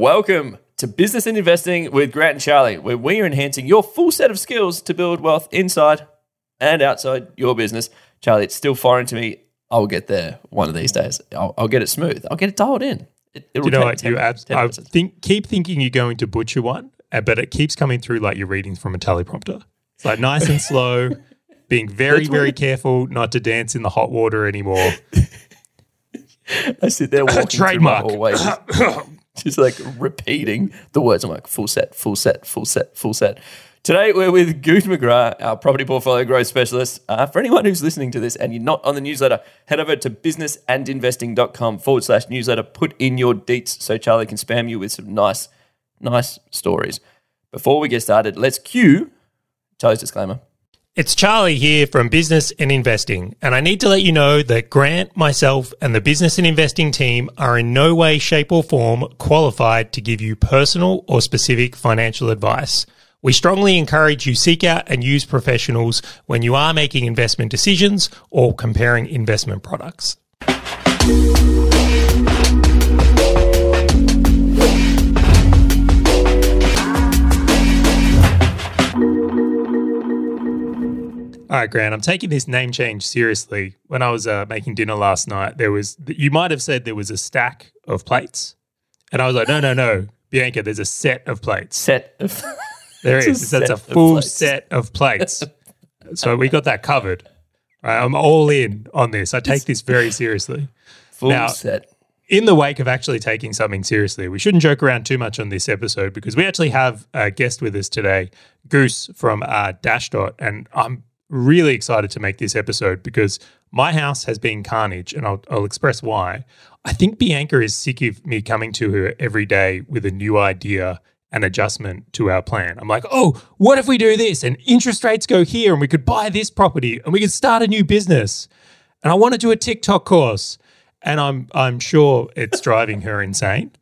Welcome to Business and Investing with Grant and Charlie, where we are enhancing your full set of skills to build wealth inside and outside your business. Charlie, it's still foreign to me. I'll get there one of these days. I'll, I'll get it smooth. I'll get it dialed in. It, you know what? You abs- I think keep thinking you're going to butcher one, uh, but it keeps coming through like you're reading from a teleprompter. It's like nice and slow, being very, very careful not to dance in the hot water anymore. I sit there walking Trademark. through my just, like repeating the words. I'm like full set, full set, full set, full set. Today we're with Goose McGrath, our property portfolio growth specialist. Uh, for anyone who's listening to this and you're not on the newsletter, head over to businessandinvesting.com forward slash newsletter. Put in your deets so Charlie can spam you with some nice, nice stories. Before we get started, let's cue Charlie's disclaimer. It's Charlie here from Business and Investing, and I need to let you know that Grant, myself, and the Business and Investing team are in no way, shape, or form qualified to give you personal or specific financial advice. We strongly encourage you seek out and use professionals when you are making investment decisions or comparing investment products. All right, Grant, I'm taking this name change seriously. When I was uh, making dinner last night, there was, you might have said there was a stack of plates. And I was like, no, no, no, Bianca, there's a set of plates. Set of There is. That's a full set of plates. so we got that covered. Right, I'm all in on this. I take this very seriously. full Now- set. In the wake of actually taking something seriously, we shouldn't joke around too much on this episode because we actually have a guest with us today, Goose from uh, Dashdot, and I'm really excited to make this episode because my house has been carnage, and I'll, I'll express why. I think Bianca is sick of me coming to her every day with a new idea and adjustment to our plan. I'm like, oh, what if we do this? And interest rates go here, and we could buy this property, and we could start a new business. And I want to do a TikTok course. And I'm I'm sure it's driving her insane.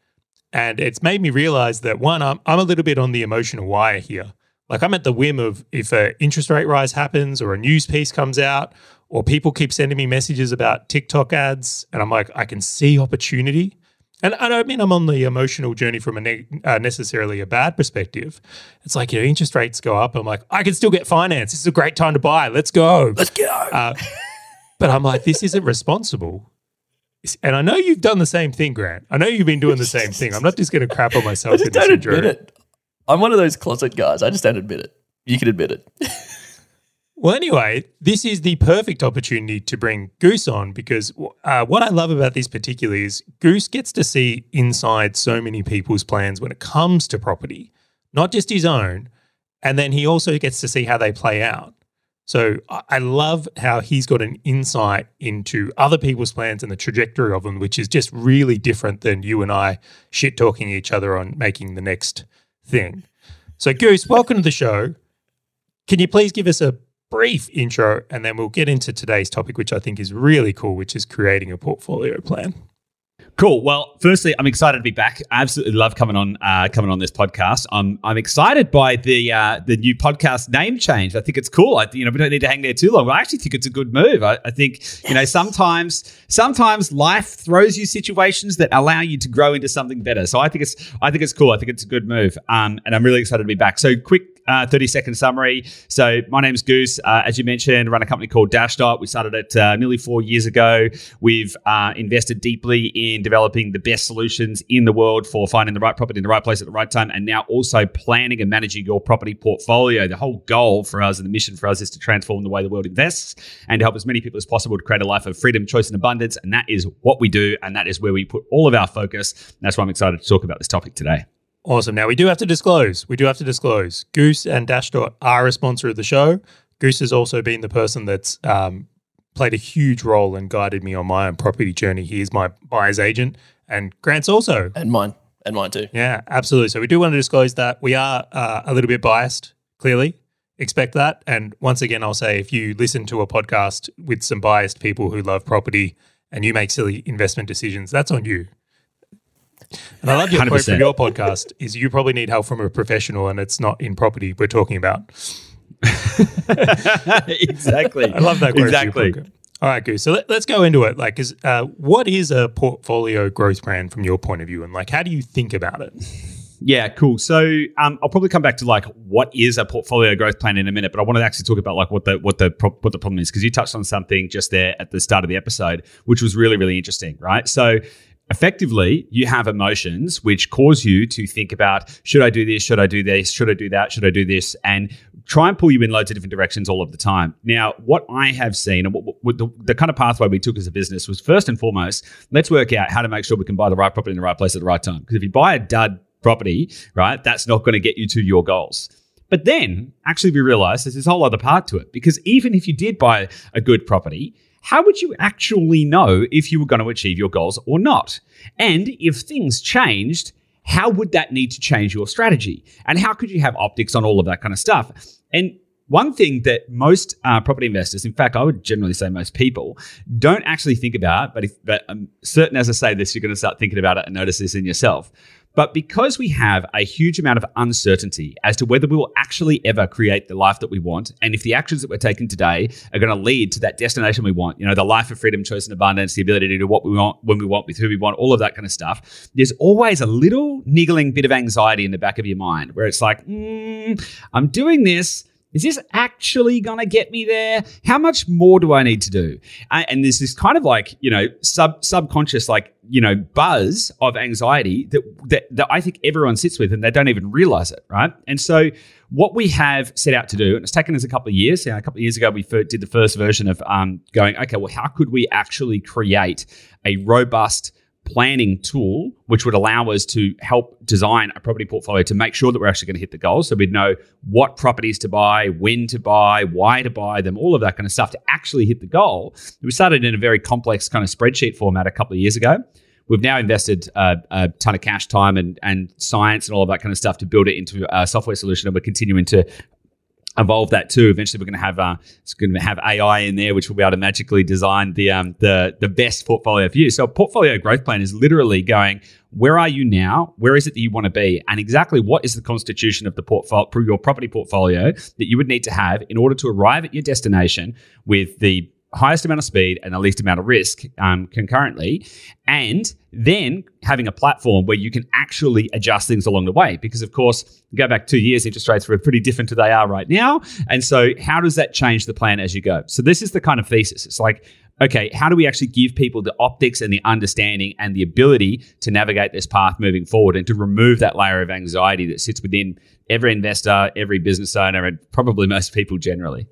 And it's made me realize that one, I'm I'm a little bit on the emotional wire here. Like I'm at the whim of if an interest rate rise happens or a news piece comes out or people keep sending me messages about TikTok ads, and I'm like, I can see opportunity. And I don't mean I'm on the emotional journey from a ne- uh, necessarily a bad perspective. It's like, you know, interest rates go up. I'm like, I can still get finance. This is a great time to buy. Let's go. Let's go. Uh, but I'm like, this isn't responsible. And I know you've done the same thing, Grant. I know you've been doing the same thing. I'm not just going to crap on myself in just this don't admit it. I'm one of those closet guys. I just don't admit it. You can admit it. Well, anyway, this is the perfect opportunity to bring Goose on because uh, what I love about this particularly is Goose gets to see inside so many people's plans when it comes to property, not just his own. And then he also gets to see how they play out. So I love how he's got an insight into other people's plans and the trajectory of them, which is just really different than you and I shit talking each other on making the next thing. So, Goose, welcome to the show. Can you please give us a brief intro and then we'll get into today's topic, which I think is really cool, which is creating a portfolio plan? Cool. Well, firstly, I'm excited to be back. I absolutely love coming on uh, coming on this podcast. I'm I'm excited by the uh, the new podcast name change. I think it's cool. I, you know, we don't need to hang there too long. But I actually think it's a good move. I, I think you know sometimes sometimes life throws you situations that allow you to grow into something better. So I think it's I think it's cool. I think it's a good move. Um, and I'm really excited to be back. So quick uh, 30 second summary. So, my name's Goose. Uh, as you mentioned, run a company called Dashdot. We started it uh, nearly four years ago. We've uh, invested deeply in developing the best solutions in the world for finding the right property in the right place at the right time, and now also planning and managing your property portfolio. The whole goal for us and the mission for us is to transform the way the world invests and to help as many people as possible to create a life of freedom, choice, and abundance. And that is what we do, and that is where we put all of our focus. And that's why I'm excited to talk about this topic today. Awesome. Now we do have to disclose. We do have to disclose. Goose and Dashdot are a sponsor of the show. Goose has also been the person that's um, played a huge role and guided me on my own property journey. He is my buyer's agent, and Grant's also. And mine. And mine too. Yeah, absolutely. So we do want to disclose that we are uh, a little bit biased. Clearly, expect that. And once again, I'll say if you listen to a podcast with some biased people who love property and you make silly investment decisions, that's on you. And I love your quote from your podcast is you probably need help from a professional and it's not in property we're talking about. exactly. I love that quote. Exactly. All right, Goose. So let, us go into it. Like, is uh, what is a portfolio growth plan from your point of view, and like, how do you think about it? Yeah, cool. So um, I'll probably come back to like what is a portfolio growth plan in a minute, but I want to actually talk about like what the what the pro- what the problem is because you touched on something just there at the start of the episode, which was really really interesting, right? So effectively you have emotions which cause you to think about should i do this should i do this should i do that should i do this and try and pull you in loads of different directions all of the time now what i have seen and what, what the, the, kind of pathway we took as a business was first and foremost let's work out how to make sure we can buy the right property in the right place at the right time because if you buy a dud property, right, that's not going to get you to your goals. But then actually we realized there's this whole other part to it because even if you did buy a good property, how would you actually know if you were going to achieve your goals or not? And if things changed, how would that need to change your strategy? And how could you have optics on all of that kind of stuff? And one thing that most uh, property investors, in fact, I would generally say most people, don't actually think about, but if, but I'm certain as I say this, you're going to start thinking about it and notice this in yourself. But because we have a huge amount of uncertainty as to whether we will actually ever create the life that we want, and if the actions that we're taking today are going to lead to that destination we want, you know, the life of freedom, choice, and abundance, the ability to do what we want when we want with who we want, all of that kind of stuff, there's always a little niggling bit of anxiety in the back of your mind where it's like, mm, I'm doing this is this actually going to get me there? How much more do I need to do? And there's this kind of like, you know, sub subconscious, like, you know, buzz of anxiety that, that, that I think everyone sits with and they don't even realize it, right? And so what we have set out to do, and it's taken us a couple of years. You know, a couple of years ago, we did the first version of um, going, okay, well, how could we actually create a robust planning tool, which would allow us to help design a property portfolio to make sure that we're actually going to hit the goals. So we'd know what properties to buy, when to buy, why to buy them, all of that kind of stuff to actually hit the goal. We started in a very complex kind of spreadsheet format a couple of years ago. We've now invested uh, a ton of cash, time, and, and science and all of that kind of stuff to build it into a software solution. And we're continuing to evolve that too. Eventually, we're going to have uh, it's going to have AI in there, which will be able to magically design the um, the the best portfolio for you. So, a portfolio growth plan is literally going. Where are you now? Where is it that you want to be? And exactly what is the constitution of the portfolio, your property portfolio that you would need to have in order to arrive at your destination with the highest amount of speed and the least amount of risk um, concurrently, and then having a platform where you can actually adjust things along the way. Because, of course, go back two years, interest rates were pretty different to they are right now. And so, how does that change the plan as you go? So, this is the kind of thesis. It's like, okay, how do we actually give people the optics and the understanding and the ability to navigate this path moving forward and to remove that layer of anxiety that sits within every investor, every business owner, and probably most people generally?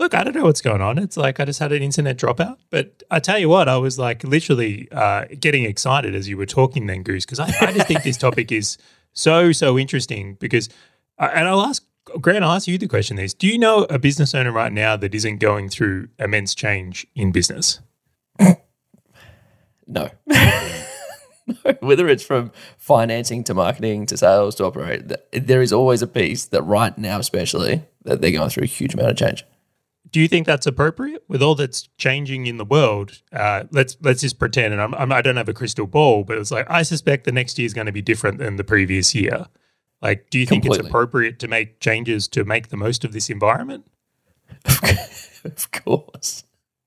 Look, I don't know what's going on. It's like I just had an internet dropout. But I tell you what, I was like literally uh, getting excited as you were talking then, Goose, because I, I, just think this topic is so, so interesting because, uh, and I'll ask, Grant, I'll ask you the question is, do you know a business owner right now that isn't going through immense change in business? no. Whether it's from financing to marketing to sales to operate, there is always a piece that right now, especially, that they're going through a huge amount of change do you think that's appropriate with all that's changing in the world? Uh, let's let's just pretend, and I'm, I'm, I do not have a crystal ball, but it's like I suspect the next year is going to be different than the previous year. Like, do you Completely. think it's appropriate to make changes to make the most of this environment? of course,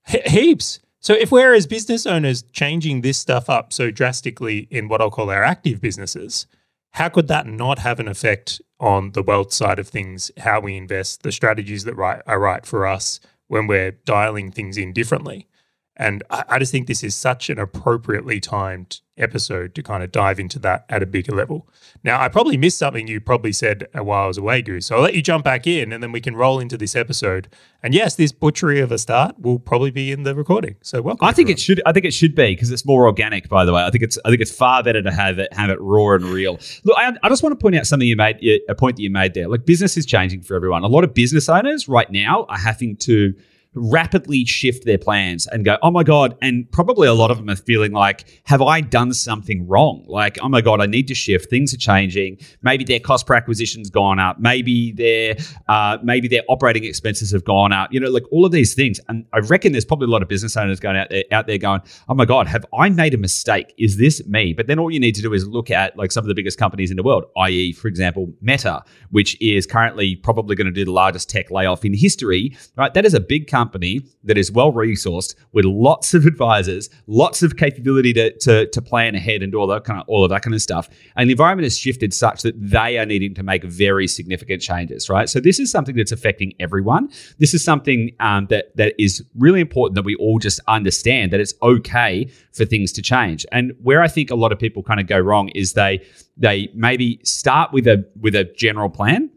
He- heaps. So, if we're as business owners changing this stuff up so drastically in what I'll call our active businesses, how could that not have an effect on the wealth side of things, how we invest, the strategies that right, are right for us when we're dialing things in differently? And I, I just think this is such an appropriately timed episode to kind of dive into that at a bigger level. Now, I probably missed something you probably said a while I was away, Goose. So I'll let you jump back in and then we can roll into this episode. And yes, this butchery of a start will probably be in the recording. So welcome. I think everyone. it should I think it should be because it's more organic, by the way. I think it's I think it's far better to have it have it raw and real. Look, I, I just want to point out something you made a point that you made there. Like business is changing for everyone. A lot of business owners right now are having to rapidly shift their plans and go, oh my God. And probably a lot of them are feeling like, have I done something wrong? Like, oh my God, I need to shift. Things are changing. Maybe their cost per acquisition's gone up. Maybe their uh, maybe their operating expenses have gone up. You know, like all of these things. And I reckon there's probably a lot of business owners going out there out there going, oh my God, have I made a mistake? Is this me? But then all you need to do is look at like some of the biggest companies in the world, i.e., for example, Meta, which is currently probably going to do the largest tech layoff in history. Right? That is a big company company that is well resourced with lots of advisors, lots of capability to, to, to plan ahead and all that kind of all of that kind of stuff. And the environment has shifted such that they are needing to make very significant changes, right? So this is something that's affecting everyone. This is something um, that that is really important that we all just understand that it's okay for things to change. And where I think a lot of people kind of go wrong is they they maybe start with a with a general plan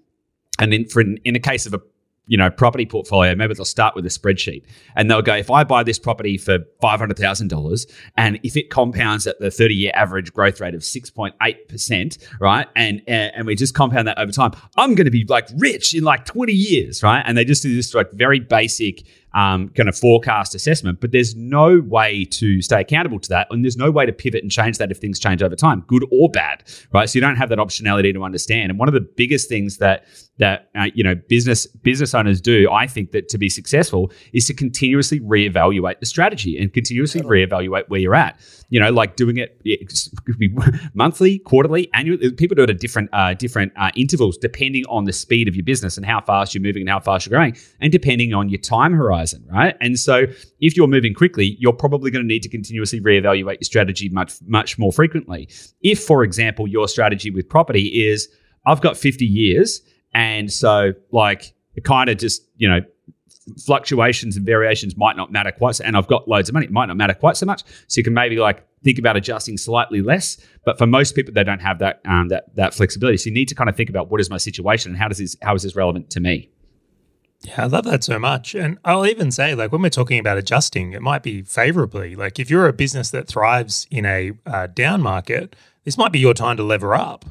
and then for in, in the case of a you know property portfolio maybe they'll start with a spreadsheet and they'll go if i buy this property for $500000 and if it compounds at the 30 year average growth rate of 6.8% right and and we just compound that over time i'm going to be like rich in like 20 years right and they just do this like very basic um, kind of forecast assessment, but there's no way to stay accountable to that, and there's no way to pivot and change that if things change over time, good or bad, right? So you don't have that optionality to understand. And one of the biggest things that that uh, you know business business owners do, I think that to be successful is to continuously reevaluate the strategy and continuously reevaluate where you're at. You know, like doing it, it could be monthly, quarterly, annual. People do it at different uh, different uh, intervals depending on the speed of your business and how fast you're moving and how fast you're growing, and depending on your time horizon, right? And so, if you're moving quickly, you're probably going to need to continuously reevaluate your strategy much much more frequently. If, for example, your strategy with property is I've got 50 years and so, like, it kind of just, you know, fluctuations and variations might not matter quite so, and I've got loads of money, it might not matter quite so much. So you can maybe like think about adjusting slightly less. But for most people, they don't have that um, that that flexibility. So you need to kind of think about what is my situation and how does this how is this relevant to me? Yeah, I love that so much. And I'll even say, like, when we're talking about adjusting, it might be favorably. Like, if you're a business that thrives in a uh, down market, this might be your time to lever up.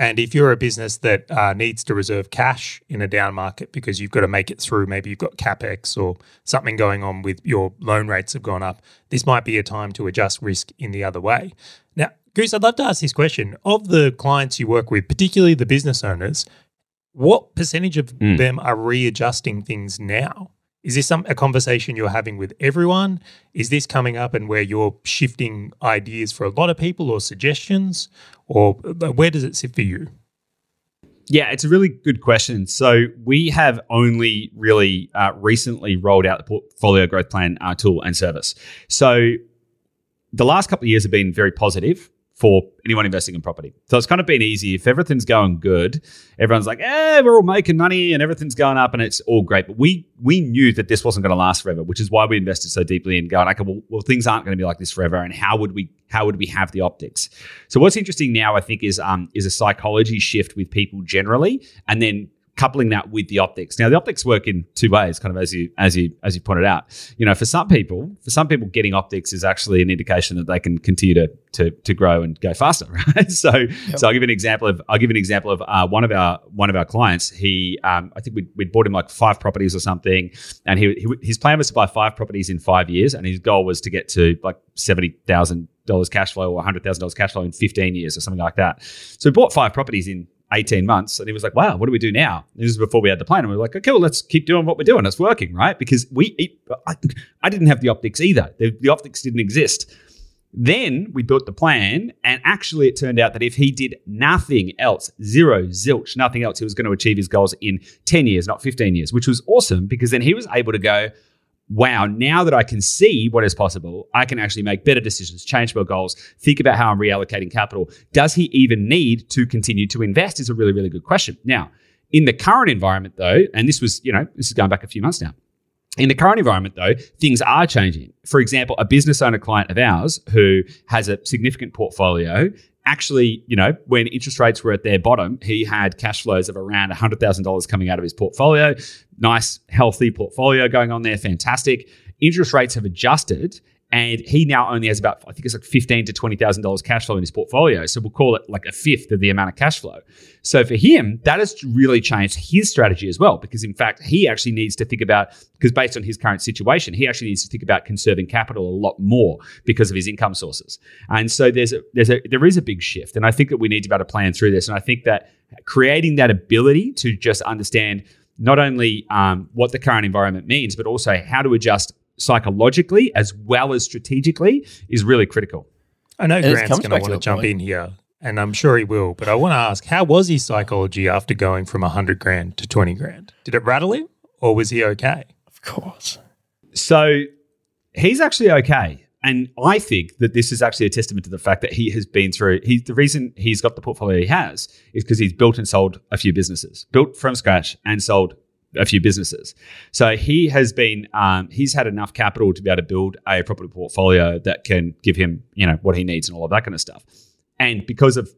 And if you're a business that uh, needs to reserve cash in a down market because you've got to make it through, maybe you've got capex or something going on with your loan rates have gone up, this might be a time to adjust risk in the other way. Now, Goose, I'd love to ask this question. Of the clients you work with, particularly the business owners, what percentage of mm. them are readjusting things now? Is this some a conversation you're having with everyone? Is this coming up and where you're shifting ideas for a lot of people or suggestions? Or uh, where does it sit for you? Yeah, it's a really good question. So we have only really uh, recently rolled out the portfolio growth plan uh, tool and service. So the last couple of years have been very positive for anyone investing in property. So it's kind of been easy. If everything's going good, everyone's like, eh, we're all making money and everything's going up and it's all great. But we we knew that this wasn't going to last forever, which is why we invested so deeply in going, okay, well, well things aren't going to be like this forever. And how would we how would we have the optics? So what's interesting now, I think, is um is a psychology shift with people generally, and then coupling that with the optics. Now, the optics work in two ways, kind of as you as you as you pointed out. You know, for some people, for some people, getting optics is actually an indication that they can continue to to, to grow and go faster. Right. so, yep. so I'll give an example of I'll give an example of uh, one of our one of our clients. He, um, I think we we bought him like five properties or something, and he, he his plan was to buy five properties in five years, and his goal was to get to like seventy thousand dollars cash flow or hundred thousand dollars cash flow in fifteen years or something like that. So he bought five properties in 18 months. And he was like, wow, what do we do now? And this is before we had the plan. And we were like, okay, well, let's keep doing what we're doing. It's working, right? Because we, I, I didn't have the optics either. The, the, optics didn't exist. Then we built the plan. And actually, it turned out that if he did nothing else, zero, zilch, nothing else, he was going to achieve his goals in 10 years, not 15 years, which was awesome because then he was able to go, wow, now that I can see what is possible, I can actually make better decisions, change my goals, think about how I'm reallocating capital. Does he even need to continue to invest? Is a really, really good question. Now, in the current environment, though, and this was, you know, this is going back a few months now. In the current environment, though, things are changing. For example, a business owner client of ours who has a significant portfolio actually, you know, when interest rates were at their bottom, he had cash flows of around $100,000 coming out of his portfolio. Nice, healthy portfolio going on there. Fantastic. Interest rates have adjusted and he now only has about, I think it's like fifteen to twenty thousand dollars cash flow in his portfolio. So we'll call it like a fifth of the amount of cash flow. So for him, that has really changed his strategy as well, because in fact, he actually needs to think about because based on his current situation, he actually needs to think about conserving capital a lot more because of his income sources. And so there's a there's a there is a big shift, and I think that we need to be able to plan through this. And I think that creating that ability to just understand not only um, what the current environment means, but also how to adjust psychologically as well as strategically is really critical. I know and Grant's going to want to jump point. in here, and I'm sure he will. But I want to ask, how was his psychology after going from 100 grand to 20 grand? Did it rattle him, or was he okay? Of course. So he's actually okay. And I think that this is actually a testament to the fact that he has been through. He, the reason he's got the portfolio he has is because he's built and sold a few businesses, built from scratch and sold a few businesses. So he has been, um, he's had enough capital to be able to build a property portfolio that can give him, you know, what he needs and all of that kind of stuff. And because of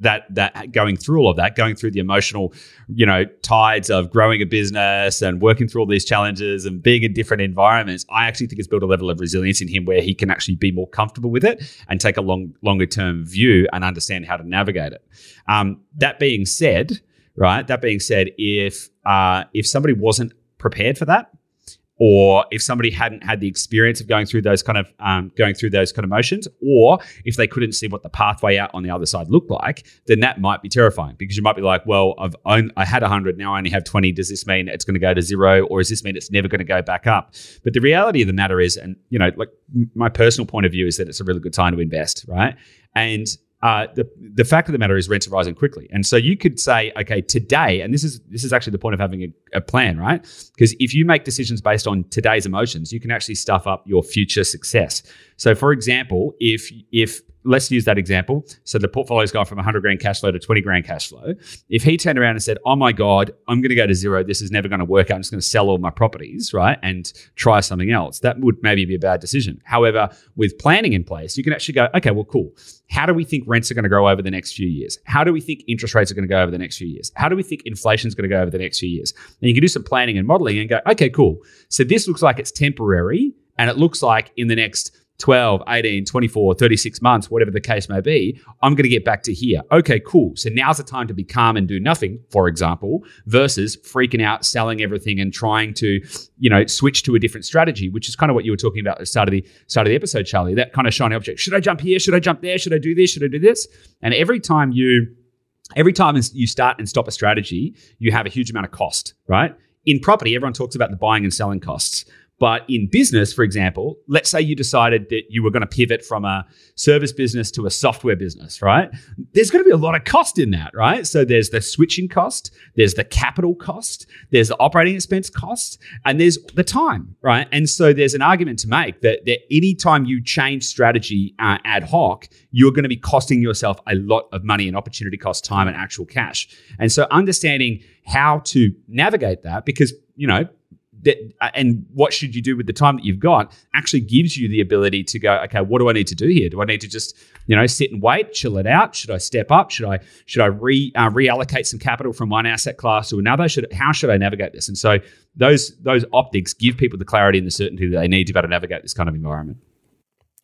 that that going through all of that, going through the emotional, you know, tides of growing a business and working through all these challenges and being in different environments, I actually think it's built a level of resilience in him where he can actually be more comfortable with it and take a long longer term view and understand how to navigate it. Um, that being said, right? That being said, if uh, if somebody wasn't prepared for that, or if somebody hadn't had the experience of going through those kind of um, going through those kind of motions, or if they couldn't see what the pathway out on the other side looked like, then that might be terrifying because you might be like, well, I've I had 100, now I only have 20. Does this mean it's going to go to zero, or does this mean it's never going to go back up? But the reality of the matter is, and you know, like my personal point of view is that it's a really good time to invest, right? And uh, the the fact of the matter is rents are rising quickly, and so you could say, okay, today, and this is this is actually the point of having a, a plan, right? Because if you make decisions based on today's emotions, you can actually stuff up your future success. So, for example, if if let's use that example. So the portfolio's gone from 100 grand cash flow to 20 grand cash flow. If he turned around and said, "Oh my god, I'm going to go to zero. This is never going to work. I'm just going to sell all my properties, right, and try something else," that would maybe be a bad decision. However, with planning in place, you can actually go, "Okay, well, cool. How do we think rents are going to grow over the next few years? How do we think interest rates are going to go over the next few years? How do we think inflation is going to go over the next few years?" And you can do some planning and modeling and go, "Okay, cool. So this looks like it's temporary." And it looks like in the next 12, 18, 24, 36 months, whatever the case may be, I'm going to get back to here. Okay, cool. So now's the time to be calm and do nothing, for example, versus freaking out, selling everything and trying to, you know, switch to a different strategy, which is kind of what you were talking about at the start of the start of the episode, Charlie. That kind of shiny object. Should I jump here? Should I jump there? Should I do this? Should I do this? And every time you every time you start and stop a strategy, you have a huge amount of cost, right? In property, everyone talks about the buying and selling costs. But in business, for example, let's say you decided that you were going to pivot from a service business to a software business, right? There's going to be a lot of cost in that, right? So there's the switching cost, there's the capital cost, there's the operating expense cost, and there's the time, right? And so there's an argument to make that, that anytime you change strategy uh, ad hoc, you're going to be costing yourself a lot of money and opportunity cost, time, and actual cash. And so understanding how to navigate that, because you know that uh, and what should you do with the time that you've got actually gives you the ability to go okay what do i need to do here? Do i need to just you know sit and wait chill it out? Should i step up? Should i should i re uh, reallocate some capital from one asset class to another? Should how should i navigate this? And so those those optics give people the clarity and the certainty that they need to be able to navigate this kind of environment.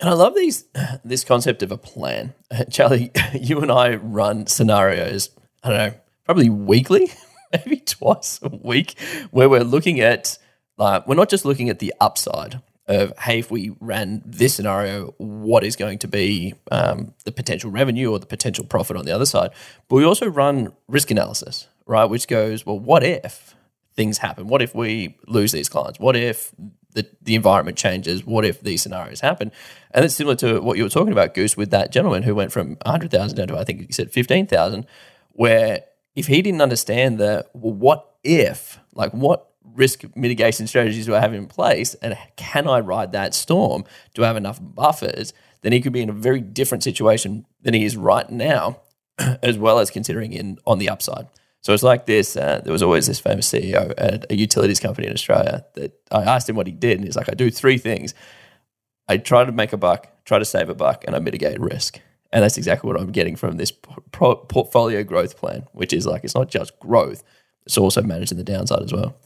And I love these this concept of a plan. Charlie, you and I run scenarios, I don't know, probably weekly, maybe twice a week, where we're looking at uh, we're not just looking at the upside of hey, if we ran this scenario, what is going to be um, the potential revenue or the potential profit on the other side? But we also run risk analysis, right? Which goes, well, what if things happen? What if we lose these clients? What if the, the environment changes? What if these scenarios happen? And it's similar to what you were talking about, Goose, with that gentleman who went from 100,000 down to, I think you said 15,000, where if he didn't understand that, well, what if, like, what risk mitigation strategies do I have in place? And can I ride that storm? Do I have enough buffers? Then he could be in a very different situation than he is right now, as well as considering in on the upside. So it's like this. Uh, there was always this famous CEO at a utilities company in Australia that I asked him what he did, and he's like, "I do three things: I try to make a buck, try to save a buck, and I mitigate risk." And that's exactly what I'm getting from this portfolio growth plan, which is like it's not just growth; it's also managing the downside as well.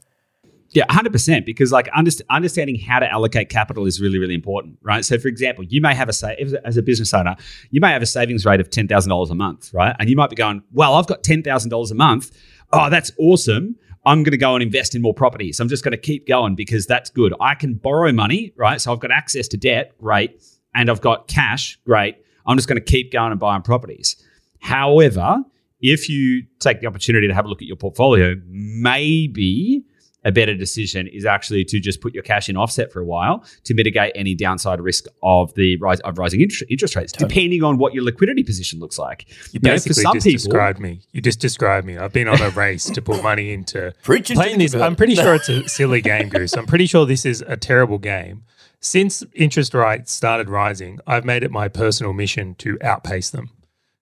Yeah, 100%. Because like underst- understanding how to allocate capital is really, really important, right? So, for example, you may have a, sa- as a business owner, you may have a savings rate of $10,000 a month, right? And you might be going, well, I've got $10,000 a month. Oh, that's awesome. I'm going to go and invest in more properties. I'm just going to keep going because that's good. I can borrow money, right? So I've got access to debt, great. And I've got cash, great. I'm just going to keep going and buying properties. However, if you take the opportunity to have a look at your portfolio, maybe a better decision is actually to just put your cash in offset for a while to mitigate any downside risk of the rise of rising interest, interest rates, depending on what your liquidity position looks like. You You know, for basically some just people- described me. You just described me. I've been on a race to put money into Preaching playing this. I'm pretty sure it's a silly game, Goose. I'm pretty sure this is a terrible game. Since interest rates started rising, I've made it my personal mission to outpace them.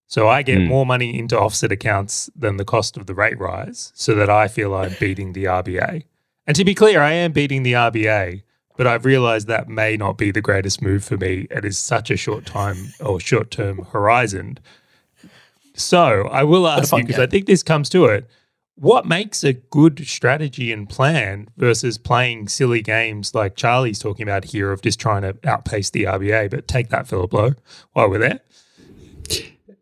So I get Hmm. more money into offset accounts than the cost of the rate rise, so that I feel I'm beating the RBA. And to be clear, I am beating the RBA, but I've realized that may not be the greatest move for me. It is such a short time or short term horizon. So I will ask you because. I think this comes to it. What makes a good strategy and plan versus playing silly games like Charlie's talking about here of just trying to outpace the RBA? But take that, Philip Lowe, while we're there.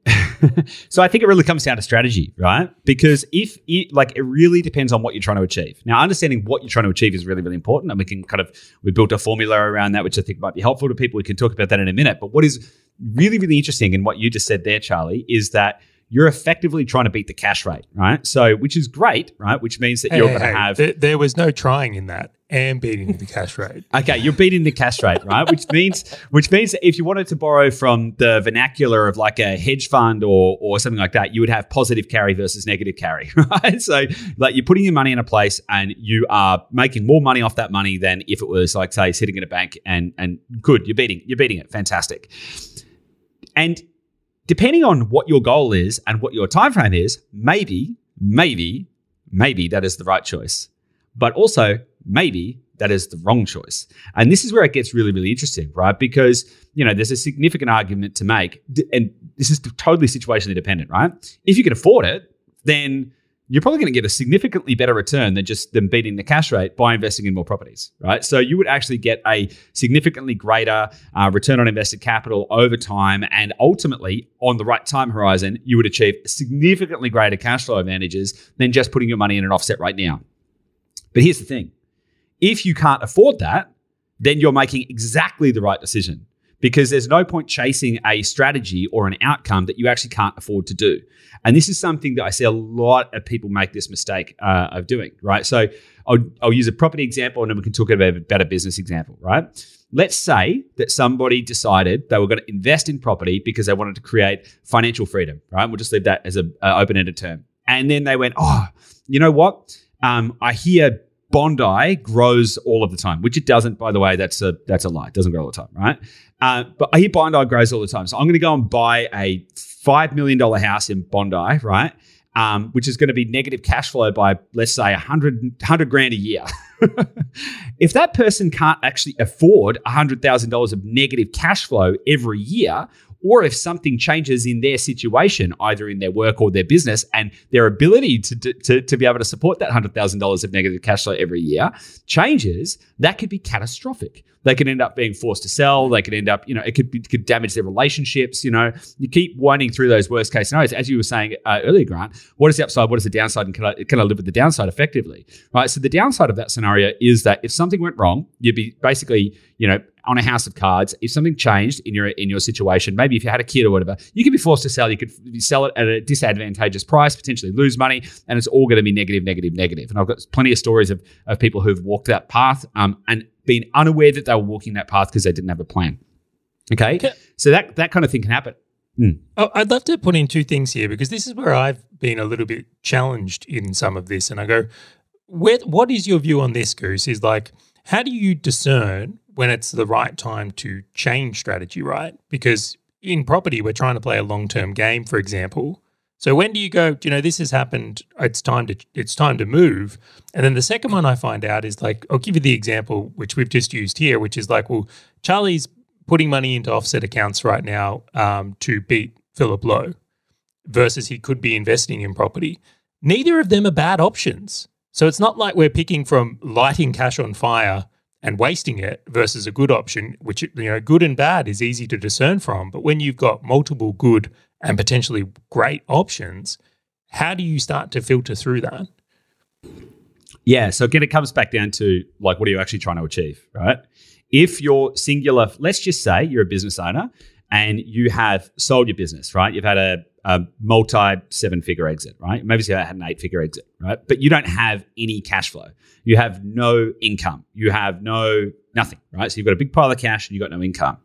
So I think it really comes down to strategy, right? Because if it, like it really depends on what you're trying to achieve. Now, understanding what you're trying to achieve is really, really important, and we can kind of we built a formula around that, which I think might be helpful to people. We can talk about that in a minute. But what is really, really interesting in what you just said there, Charlie, is that you're effectively trying to beat the cash rate, right? So, which is great, right? Which means that Hey, you're hey, going to have there, there was no trying in that and beating the cash rate. Okay, you're beating the cash rate, right? Which means, which means if you wanted to borrow from the vernacular of like a hedge fund or or something like that, you would have positive carry versus negative carry, right? So, like you're putting your money in a place and you are making more money off that money than if it was like say sitting in a bank and and good, you're beating, you're beating it, fantastic. And depending on what your goal is and what your time frame is, maybe, maybe, maybe that is the right choice. But also, maybe that is the wrong choice. And this is where it gets really, really interesting, right? Because, you know, there's a significant argument to make. And this is totally situationally dependent, right? If you can afford it, then you're probably going to get a significantly better return than just them beating the cash rate by investing in more properties, right? So you would actually get a significantly greater uh, return on invested capital over time, and ultimately, on the right time horizon, you would achieve significantly greater cash flow advantages than just putting your money in an offset right now. But here's the thing: if you can't afford that, then you're making exactly the right decision because there's no point chasing a strategy or an outcome that you actually can't afford to do. And this is something that I see a lot of people make this mistake uh, of doing, right? So I'll, I'll use a property example and then we can talk about a business example, right? Let's say that somebody decided they were going to invest in property because they wanted to create financial freedom, right? We'll just leave that as an open-ended term. And then they went, oh, you know what? Um, I hear Bondi grows all of the time, which it doesn't. By the way, that's a that's a lie. It doesn't grow all the time, right? Uh, but I hear Bondi grows all the time, so I'm going to go and buy a five million dollar house in Bondi, right? Um, which is going to be negative cash flow by let's say 100, 100 grand a year. if that person can't actually afford $100,000 of negative cash flow every year, or if something changes in their situation, either in their work or their business, and their ability to, to, to be able to support that $100,000 of negative cash flow every year changes, that could be catastrophic. They could end up being forced to sell. They could end up, you know, it could, be, could damage their relationships. You know, you keep winding through those worst case scenarios. As you were saying uh, earlier, Grant, what is the upside? What is the downside? And can I, can I live with the downside effectively? Right. So the downside of that scenario is that if something went wrong, you'd be basically, you know, on a house of cards. If something changed in your in your situation, maybe if you had a kid or whatever, you could be forced to sell. You could sell it at a disadvantageous price, potentially lose money, and it's all going to be negative, negative, negative. And I've got plenty of stories of of people who've walked that path um, and been unaware that they were walking that path because they didn't have a plan. Okay, Okay. so that that kind of thing can happen. Oh, I'd love to put in two things here because this is where I've been a little bit challenged in some of this. And I go, where, what is your view on this, Goose? Is like, how do you discern when it's the right time to change strategy, right? Because in property, we're trying to play a long term game, for example. So when do you go, you know, this has happened, it's time to it's time to move. And then the second one I find out is like, I'll give you the example which we've just used here, which is like, well, Charlie's putting money into offset accounts right now um, to beat Philip Lowe versus he could be investing in property. Neither of them are bad options. So it's not like we're picking from lighting cash on fire and wasting it versus a good option, which, you know, good and bad is easy to discern from. But when you've got multiple good and potentially great options, how do you start to filter through that? Yeah. So again, it comes back down to like, what are you actually trying to achieve, right? If you're singular, let's just say you're a business owner and you have sold your business, right? You've had a, a multi seven figure exit, right? Maybe you had an eight figure exit, right? But you don't have any cash flow. You have no income. You have no nothing, right? So you've got a big pile of cash and you've got no income.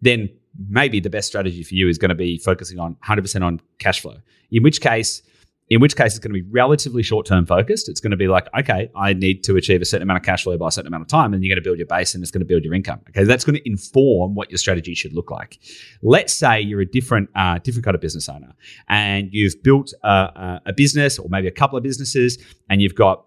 Then maybe the best strategy for you is going to be focusing on 100% on cash flow. In which case, in which case it's going to be relatively short term focused. It's going to be like, okay, I need to achieve a certain amount of cash flow by a certain amount of time, and you're going to build your base and it's going to build your income. Okay, that's going to inform what your strategy should look like. Let's say you're a different, uh, different kind of business owner, and you've built a, a business or maybe a couple of businesses, and you've got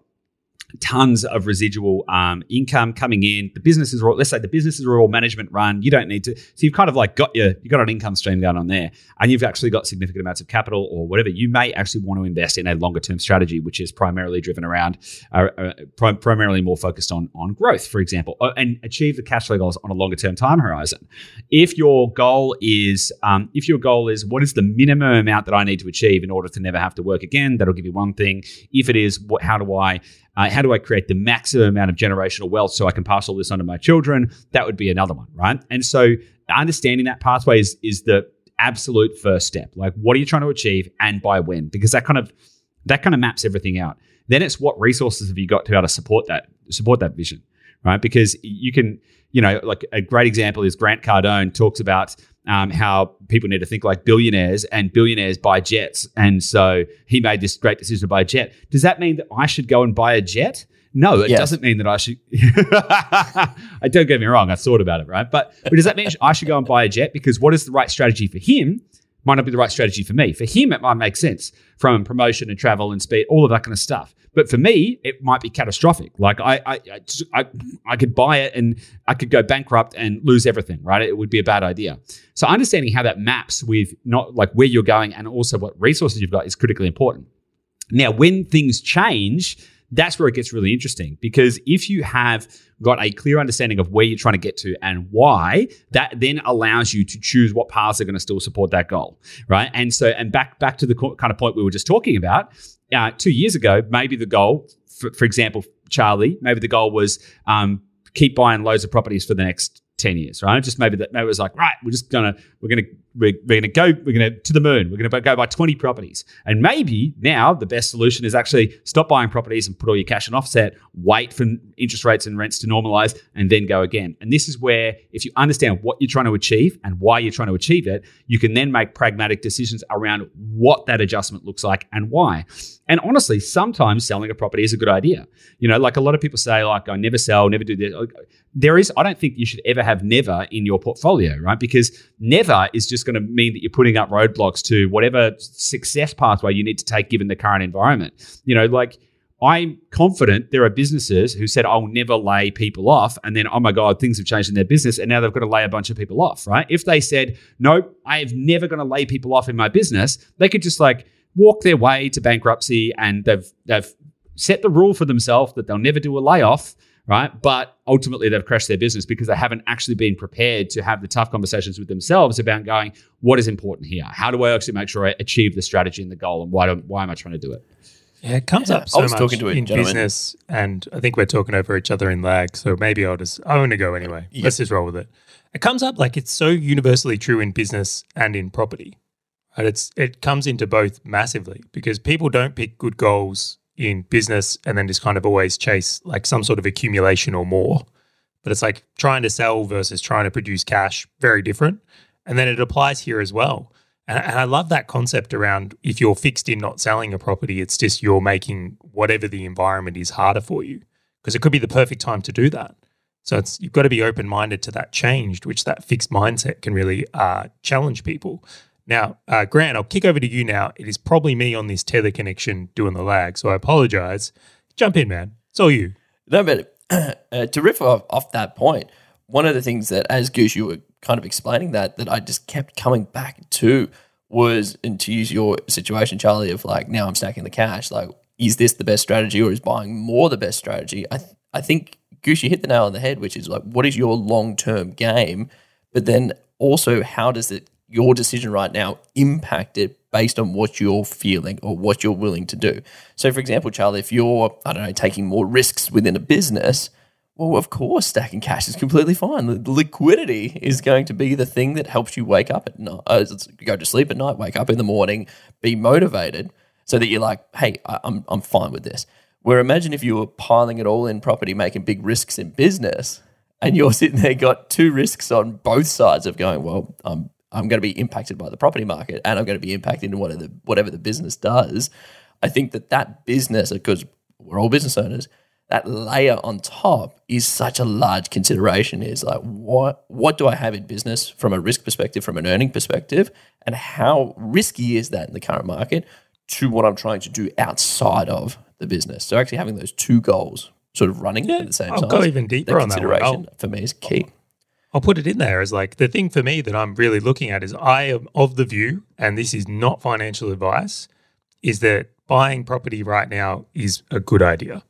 tons of residual um, income coming in. The businesses are all, let's say the businesses are all management run. You don't need to. So you've kind of like got your you got an income stream going on there, and you've actually got significant amounts of capital or whatever. You may actually want to invest in a longer term strategy, which is primarily driven around, uh, uh, prim- primarily more focused on on growth, for example, uh, and achieve the cash flow goals on a longer term time horizon. If your goal is um, if your goal is what is the minimum amount that I need to achieve in order to never have to work again, that'll give you one thing. If it is what, how do I uh, how do I create the maximum amount of generational wealth so I can pass all this on to my children? That would be another one, right? And so understanding that pathway is, is the absolute first step. Like, what are you trying to achieve and by when? Because that kind of that kind of maps everything out. Then it's what resources have you got to be able to support that support that vision, right? Because you can, you know, like a great example is Grant Cardone talks about um, how people need to think like billionaires and billionaires buy jets. And so he made this great decision to buy a jet. Does that mean that I should go and buy a jet? No, it yes. doesn't mean that I should. I don't get me wrong. I thought about it, right? But, but does that mean I should go and buy a jet? Because what is the right strategy for him might not be the right strategy for me. For him, it might make sense from promotion and travel and speed, all of that kind of stuff. But for me, it might be catastrophic. Like I, I, I, I, could buy it and I could go bankrupt and lose everything. Right? It would be a bad idea. So understanding how that maps with not like where you're going and also what resources you've got is critically important. Now, when things change, that's where it gets really interesting because if you have got a clear understanding of where you're trying to get to and why, that then allows you to choose what paths are going to still support that goal, right? And so, and back back to the kind of point we were just talking about, uh, two years ago, maybe the goal, for, for example, Charlie, maybe the goal was um, keep buying loads of properties for the next 10 years, right? Just maybe that maybe it was like, right, we're just gonna we're gonna we're, we're gonna go we're gonna to the moon. We're gonna go buy 20 properties. And maybe now the best solution is actually stop buying properties and put all your cash in offset, wait for interest rates and rents to normalize, and then go again. And this is where if you understand what you're trying to achieve and why you're trying to achieve it, you can then make pragmatic decisions around what that adjustment looks like and why. And honestly, sometimes selling a property is a good idea. You know, like a lot of people say, like, I never sell, never do this. There is, I don't think you should ever have never in your portfolio, right? Because never is just going to mean that you're putting up roadblocks to whatever success pathway you need to take given the current environment. You know, like, I'm confident there are businesses who said, I'll never lay people off. And then, oh my God, things have changed in their business. And now they've got to lay a bunch of people off, right? If they said, nope, I have never going to lay people off in my business, they could just like, walk their way to bankruptcy and they've they've set the rule for themselves that they'll never do a layoff, right? But ultimately they've crashed their business because they haven't actually been prepared to have the tough conversations with themselves about going, what is important here? How do I actually make sure I achieve the strategy and the goal and why do, why am I trying to do it? Yeah, it comes yeah, up so much talking to in gentleman. business, and I think we're talking over each other in lag. So maybe I'll just I want to go anyway. Yeah. Let's just roll with it. It comes up like it's so universally true in business and in property. And it's it comes into both massively because people don't pick good goals in business and then just kind of always chase like some sort of accumulation or more. But it's like trying to sell versus trying to produce cash, very different. And then it applies here as well. And, and I love that concept around if you're fixed in not selling a property, it's just you're making whatever the environment is harder for you because it could be the perfect time to do that. So it's you've got to be open minded to that change, which that fixed mindset can really uh, challenge people. Now, uh, Grant, I'll kick over to you now. It is probably me on this tether connection doing the lag, so I apologize. Jump in, man. It's all you. No, but uh, to riff off, off that point, one of the things that, as Goose, you were kind of explaining that, that I just kept coming back to was, and to use your situation, Charlie, of like, now I'm stacking the cash. Like, is this the best strategy or is buying more the best strategy? I, th- I think, Goose, you hit the nail on the head, which is like, what is your long term game? But then also, how does it your decision right now impacted based on what you're feeling or what you're willing to do. So, for example, Charlie, if you're, I don't know, taking more risks within a business, Well, of course, stacking cash is completely fine. Liquidity is going to be the thing that helps you wake up at night, uh, go to sleep at night, wake up in the morning, be motivated, so that you're like, hey, I'm I'm fine with this. Where imagine if you were piling it all in property, making big risks in business, and you're sitting there got two risks on both sides of going, well, I'm I'm going to be impacted by the property market, and I'm going to be impacted in whatever the, whatever the business does. I think that that business, because we're all business owners, that layer on top is such a large consideration is like what what do I have in business from a risk perspective, from an earning perspective, and how risky is that in the current market to what I'm trying to do outside of the business. So actually having those two goals sort of running Yeah, at the same I'll time. go even deeper that on that consideration for me is key. I'll put it in there as like the thing for me that I'm really looking at is I am of the view, and this is not financial advice, is that buying property right now is a good idea.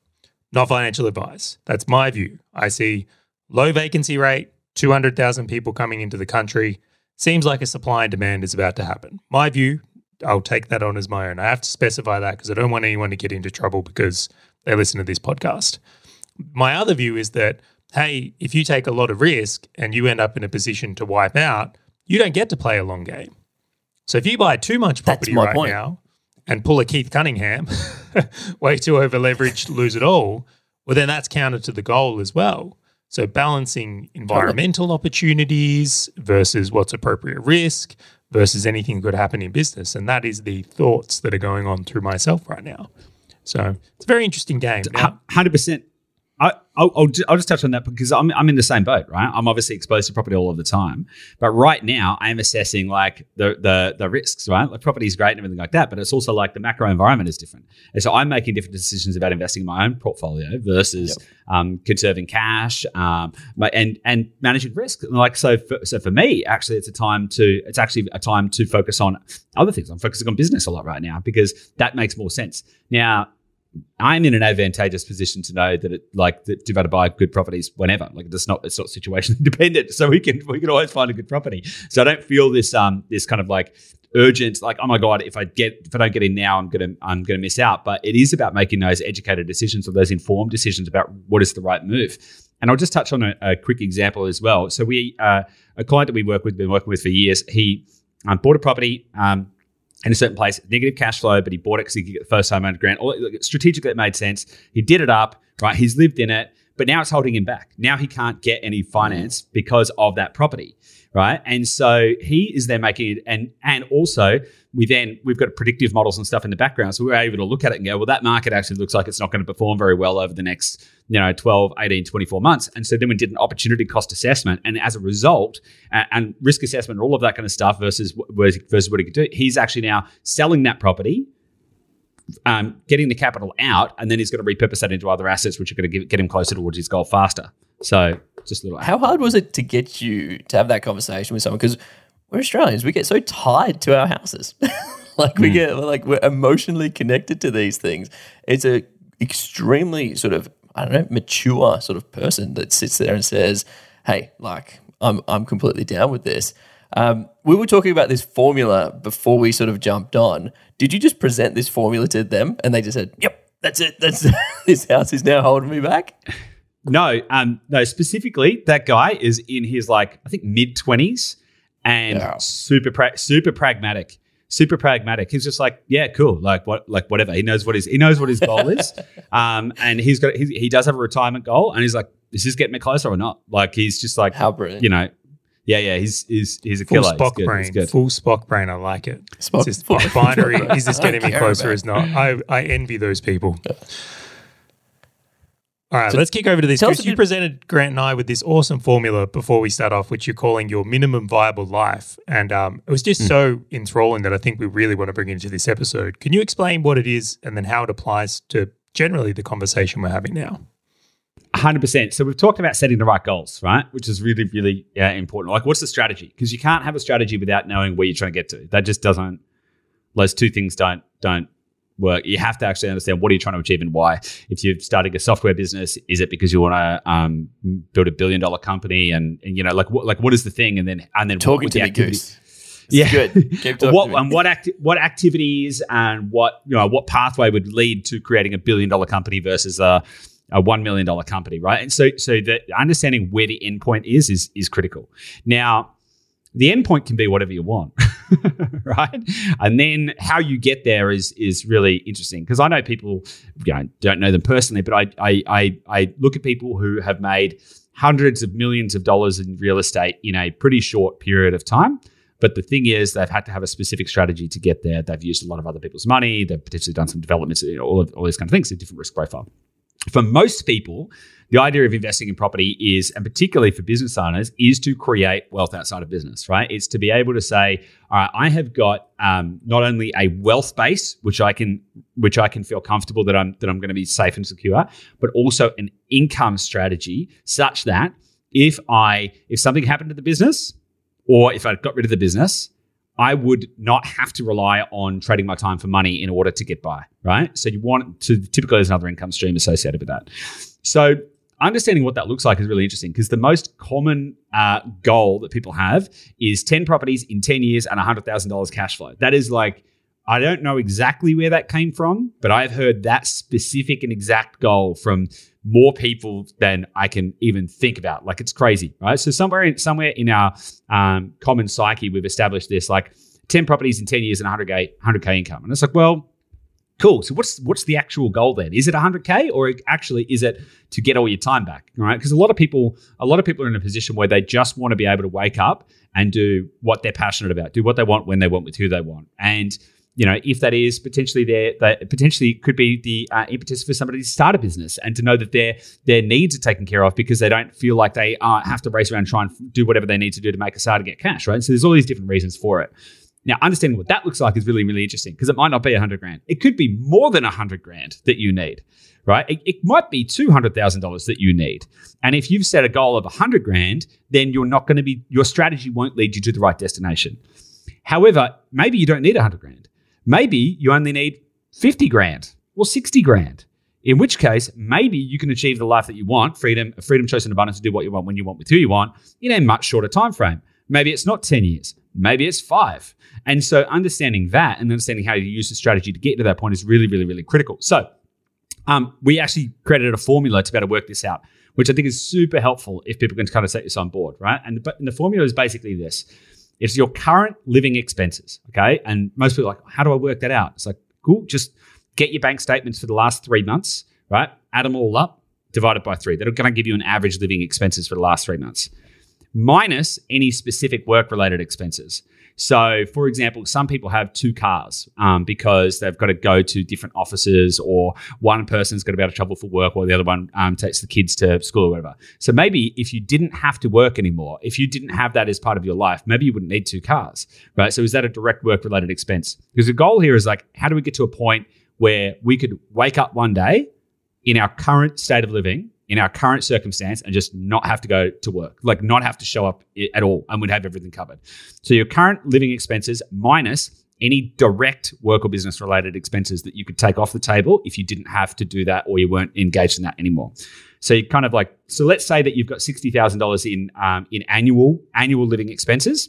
Not financial advice. That's my view. I see low vacancy rate, 200,000 people coming into the country. Seems like a supply and demand is about to happen. My view, I'll take that on as my own. I have to specify that because I don't want anyone to get into trouble because they listen to this podcast. My other view is that, hey, if you take a lot of risk and you end up in a position to wipe out, you don't get to play a long game. So if you buy too much property right point. now and pull a Keith Cunningham, way too over leveraged, lose it all, well, then that's counter to the goal as well. So balancing environmental opportunities versus what's appropriate risk versus anything that could happen in business. And that is the thoughts that are going on through myself right now. So it's a very interesting game. Now, Hundred percent. I, I'll, I'll, I'll just touch on that because I'm, I'm in the same boat, right? I'm obviously exposed to property all of the time, but right now I'm assessing like the the the risks, right? Like property is great and everything like that, but it's also like the macro environment is different, and so I'm making different decisions about investing in my own portfolio versus um, conserving cash, um, and and managing risk. Like so, for, so for me, actually, it's a time to it's actually a time to focus on other things. I'm focusing on business a lot right now because that makes more sense now. I'm in an advantageous position to know that it like that to be able to buy good properties whenever. Like it's not it's not situationally dependent. So we can we can always find a good property. So I don't feel this um this kind of like urgent like oh my god if I get if I don't get in now I'm gonna I'm gonna miss out. But it is about making those educated decisions or those informed decisions about what is the right move. And I'll just touch on a, a quick example as well. So we uh, a client that we work with been working with for years. He um, bought a property. Um, in a certain place, negative cash flow, but he bought it because he could get the first home owner grant. All, strategically, it made sense. He did it up, right? He's lived in it, but now it's holding him back. Now he can't get any finance because of that property, right? And so he is there making it, and and also we then we've got predictive models and stuff in the background, so we're able to look at it and go, well, that market actually looks like it's not going to perform very well over the next you know 12 18 24 months and so then we did an opportunity cost assessment and as a result uh, and risk assessment and all of that kind of stuff versus versus what he could do he's actually now selling that property um, getting the capital out and then he's going to repurpose that into other assets which are going to get, get him closer towards his goal faster so just a little How hard was it to get you to have that conversation with someone? Because we're Australians, we get so tied to our houses. like we get like we're emotionally connected to these things. It's a extremely sort of I don't know mature sort of person that sits there and says, "Hey, like I'm I'm completely down with this." Um, we were talking about this formula before we sort of jumped on. Did you just present this formula to them and they just said, "Yep, that's it. That's this house is now holding me back." No, um, no. Specifically, that guy is in his like I think mid twenties and Yeah. super pra- super pragmatic, super pragmatic. He's just like, yeah, cool, like what, like whatever. He knows what his he knows what his goal is, um, and he's got he's, he does have a retirement goal, and he's like, is this getting me closer or not? Like he's just like, How brilliant! you know, yeah, yeah. He's he's he's a full killer. He's Spock good, brain. he's good. Full Spock brain. I like it. Spock- Is this Spock- binary? Is this getting me closer? about Is not. I, I envy those people. All right, So let's kick over to this. tell us Chris, a you presented Grant and I with this awesome formula before we start off, which you're calling your minimum viable life, and um, it was just so enthralling that I think we really want to bring into this episode. Can you explain what it is and then how it applies to generally the conversation we're having now? Hundred percent. So we've talked about setting the right goals, right? Which is really, really uh, important. Like, what's the strategy? Because you can't have a strategy without knowing where you're trying to get to. That just doesn't. Those two things don't don't work. You have to actually understand what are you trying to achieve and why. If you're starting a software business, is it because you want to um, build a billion dollar company? And, and you know, like what like what is the thing? And then and then talking to the me, Goose. Yeah. good. What and what acti- what activities and what you know what pathway would lead to creating a billion dollar company versus a a one million dollar company, right? And so so the understanding where the endpoint is is is critical. Now, the endpoint can be whatever you want, right? And then how you get there is is really interesting because I know people, you know, don't know them personally, but I I I, I look at people who have made hundreds of millions of dollars in real estate in a pretty short period of time. But the thing is, they've had to have a specific strategy to get there. They've used a lot of other people's money. They've potentially done some developments, you know, all of all these kind of things, a different risk profile. For most people, the idea of investing in property is, and particularly for business owners, is to create wealth outside of business, right? It's to be able to say, all right, I have got um, not only a wealth base, which I can, which I can feel comfortable that I'm that I'm going to be safe and secure, but also an income strategy such that if I if something happened to the business, or if I got rid of the business, I would not have to rely on trading my time for money in order to get by, right? So you want to typically there's another income stream associated with that. So understanding what that looks like is really interesting because the most common uh, goal that people have is 10 properties in 10 years and $100,000 cash flow. That is like, I don't know exactly where that came from, but I've heard that specific and exact goal from more people than I can even think about. Like it's crazy, right? So somewhere in, somewhere in our um, common psyche, we've established this like 10 properties in 10 years and 100K, 100K income. And it's like, well, Cool. So what's what's the actual goal then? Is it 100k or actually is it to get all your time back? Right? Because a lot of people a lot of people are in a position where they just want to be able to wake up and do what they're passionate about, do what they want when they want with who they want. And you know, if that is potentially their that potentially could be the uh, impetus for somebody to start a business and to know that their their needs are taken care of because they don't feel like they uh, have to race around and try and do whatever they need to do to make a start to get cash, right? So there's all these different reasons for it. Now, understanding what that looks like is really, really interesting because it might not be 100 grand. It could be more than 100 grand that you need, right? It, it might be $200,000 that you need. And if you've set a goal of 100 grand, then you're not going to be, your strategy won't lead you to the right destination. However, maybe you don't need 100 grand. Maybe you only need 50 grand or 60 grand. In which case, maybe you can achieve the life that you want, freedom, freedom, choice, and abundance to do what you want when you want with who you want in a much shorter time frame. Maybe it's not 10 years. Maybe it's five. And so understanding that and understanding how you use the strategy to get to that point is really, really, really critical. So um, we actually created a formula to be able to work this out, which I think is super helpful if people can kind of set this on board, right? And the, and the formula is basically this. It's your current living expenses, okay? And most people are like, how do I work that out? It's like, cool, just get your bank statements for the last three months, right? Add them all up, divide it by three. They're going to give you an average living expenses for the last three months minus any specific work related expenses. So, for example, some people have two cars um, because they've got to go to different offices, or one person's got to be able to travel for work, while the other one um, takes the kids to school or whatever. So, maybe if you didn't have to work anymore, if you didn't have that as part of your life, maybe you wouldn't need two cars, right? So, is that a direct work related expense? Because the goal here is like, how do we get to a point where we could wake up one day in our current state of living in our current circumstance and just not have to go to work, like not have to show up at all and we'd have everything covered. So your current living expenses minus any direct work or business related expenses that you could take off the table if you didn't have to do that or you weren't engaged in that anymore. So you kind of like so let's say that you've got sixty thousand dollars in um, in annual annual living expenses.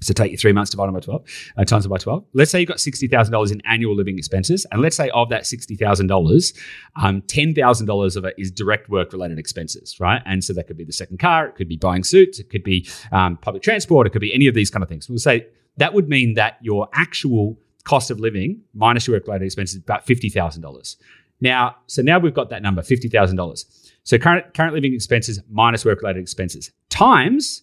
So take your three months divided by 12, uh, times by 12. Let's say you've got $60,000 in annual living expenses. And let's say of that $60,000, um, $10,000 of it is direct work related expenses, right? And so that could be the second car, it could be buying suits, it could be um, public transport, it could be any of these kind of things. We'll say that would mean that your actual cost of living minus your work related expenses is about $50,000. Now, so now we've got that number, $50,000. So current, current living expenses minus work related expenses times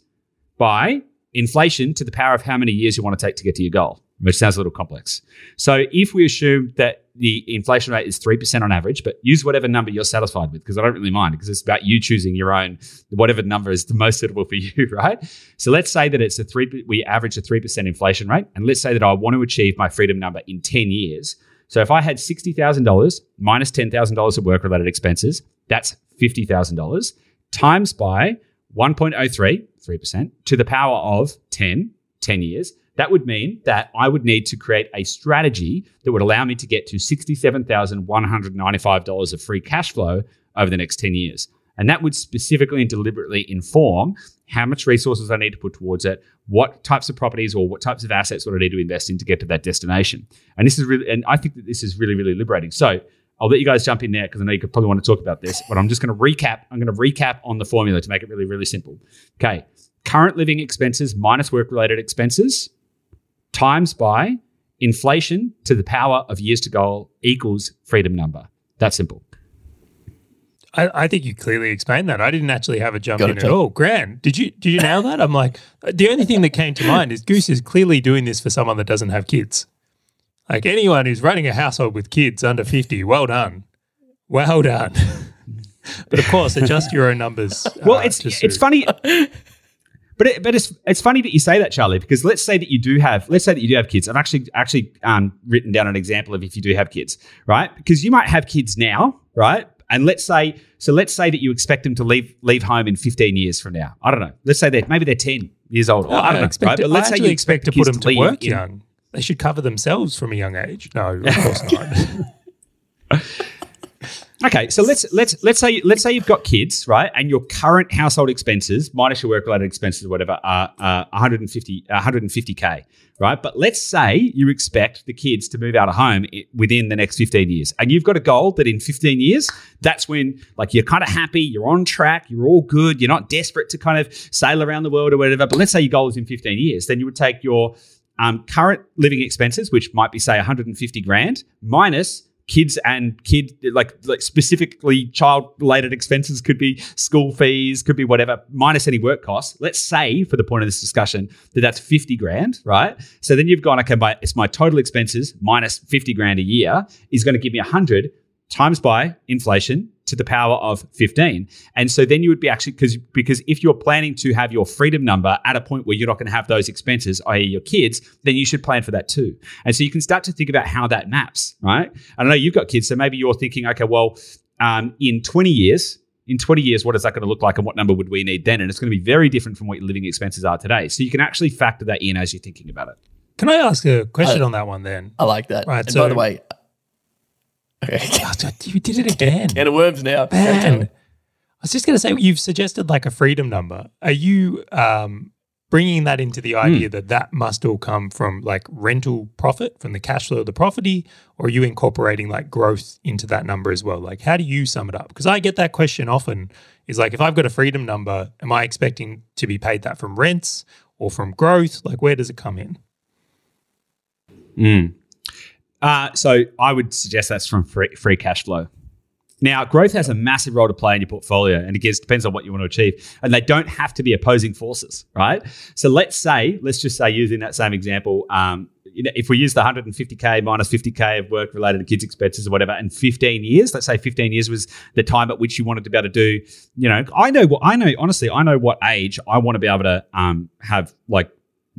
by inflation to the power of how many years you want to take to get to your goal, which sounds a little complex. So if we assume that the inflation rate is 3% on average, but use whatever number you're satisfied with, because I don't really mind, because it's about you choosing your own, whatever number is the most suitable for you, right? So let's say that it's a three, we average a 3% inflation rate. And let's say that I want to achieve my freedom number in 10 years. So if I had $60,000 minus $10,000 of work related expenses, that's $50,000 times by 1.03, 3%, to the power of 10, 10 years, that would mean that I would need to create a strategy that would allow me to get to $67,195 of free cash flow over the next 10 years. And that would specifically and deliberately inform how much resources I need to put towards it, what types of properties or what types of assets would I need to invest in to get to that destination. And this is really, and I think that this is really, really liberating. So I'll let you guys jump in there because I know you could probably want to talk about this, but I'm just going to recap. I'm going to recap on the formula to make it really, really simple. Okay. Current living expenses minus work related expenses times by inflation to the power of years to go equals freedom number. That's simple. I, I think you clearly explained that. I didn't actually have a jump Got in it, at Tom. all. Grant, did you did you nail that? I'm like, the only thing that came to mind is Goose is clearly doing this for someone that doesn't have kids. Like anyone who's running a household with kids under 50, well done. Well done. but of course, adjust your own numbers. Well, uh, it's to it's suit. funny, but it, but it's it's funny that you say that, Charlie, because let's say that you do have let's say that you do have kids. I've actually actually um, written down an example of if you do have kids, right? Because you might have kids now, right? And let's say so let's say that you expect them to leave leave home in 15 years from now. I don't know. Let's say that maybe they're 10 years old. Or, I don't know, expect right? But let's I say you expect to put them to leave work in- young. They should cover themselves from a young age. No, of course not. Okay, so let's let's let's say let's say you've got kids, right? And your current household expenses minus your work related expenses or whatever are uh, 150 150k, right? But let's say you expect the kids to move out of home within the next 15 years, and you've got a goal that in 15 years, that's when like you're kind of happy, you're on track, you're all good, you're not desperate to kind of sail around the world or whatever. But let's say your goal is in 15 years, then you would take your um, current living expenses, which might be say 150 grand, minus kids and kid like like specifically child related expenses could be school fees could be whatever minus any work costs. Let's say for the point of this discussion that that's 50 grand right? So then you've gone okay by it's my total expenses minus 50 grand a year is going to give me 100 times by inflation to the power of 15 and so then you would be actually because because if you're planning to have your freedom number at a point where you're not going to have those expenses i.e your kids then you should plan for that too. And so you can start to think about how that maps right? I don't know you've got kids so maybe you're thinking okay well um, in 20 years in 20 years what is that going to look like and what number would we need then? And it's going to be very different from what your living expenses are today. So you can actually factor that in as you're thinking about it. Can I ask a question Uh, on that one then? I like that. Right, and so- by the way, okay, You did it again. can of worms now. Man, I was just going to say, you've suggested like a freedom number. Are you um, bringing that into the idea that that must all come from like rental profit, from the cash flow of the property, or are you incorporating like growth into that number as well? Like, how do you sum it up? Because I get that question often is like, if I've got a freedom number, am I expecting to be paid that from rents or from growth? Like, where does it come in? Uh, so I would suggest that's from free, free cash flow. Now, growth has a massive role to play in your portfolio, and it depends on what you want to achieve. And they don't have to be opposing forces, right? So let's say, let's just say, using that same example, um, you know, if we use the 150k minus 50k of work related to kids' expenses or whatever, and 15 years, let's say 15 years was the time at which you wanted to be able to do, you know, I know what I know. Honestly, I know what age I want to be able to um, have like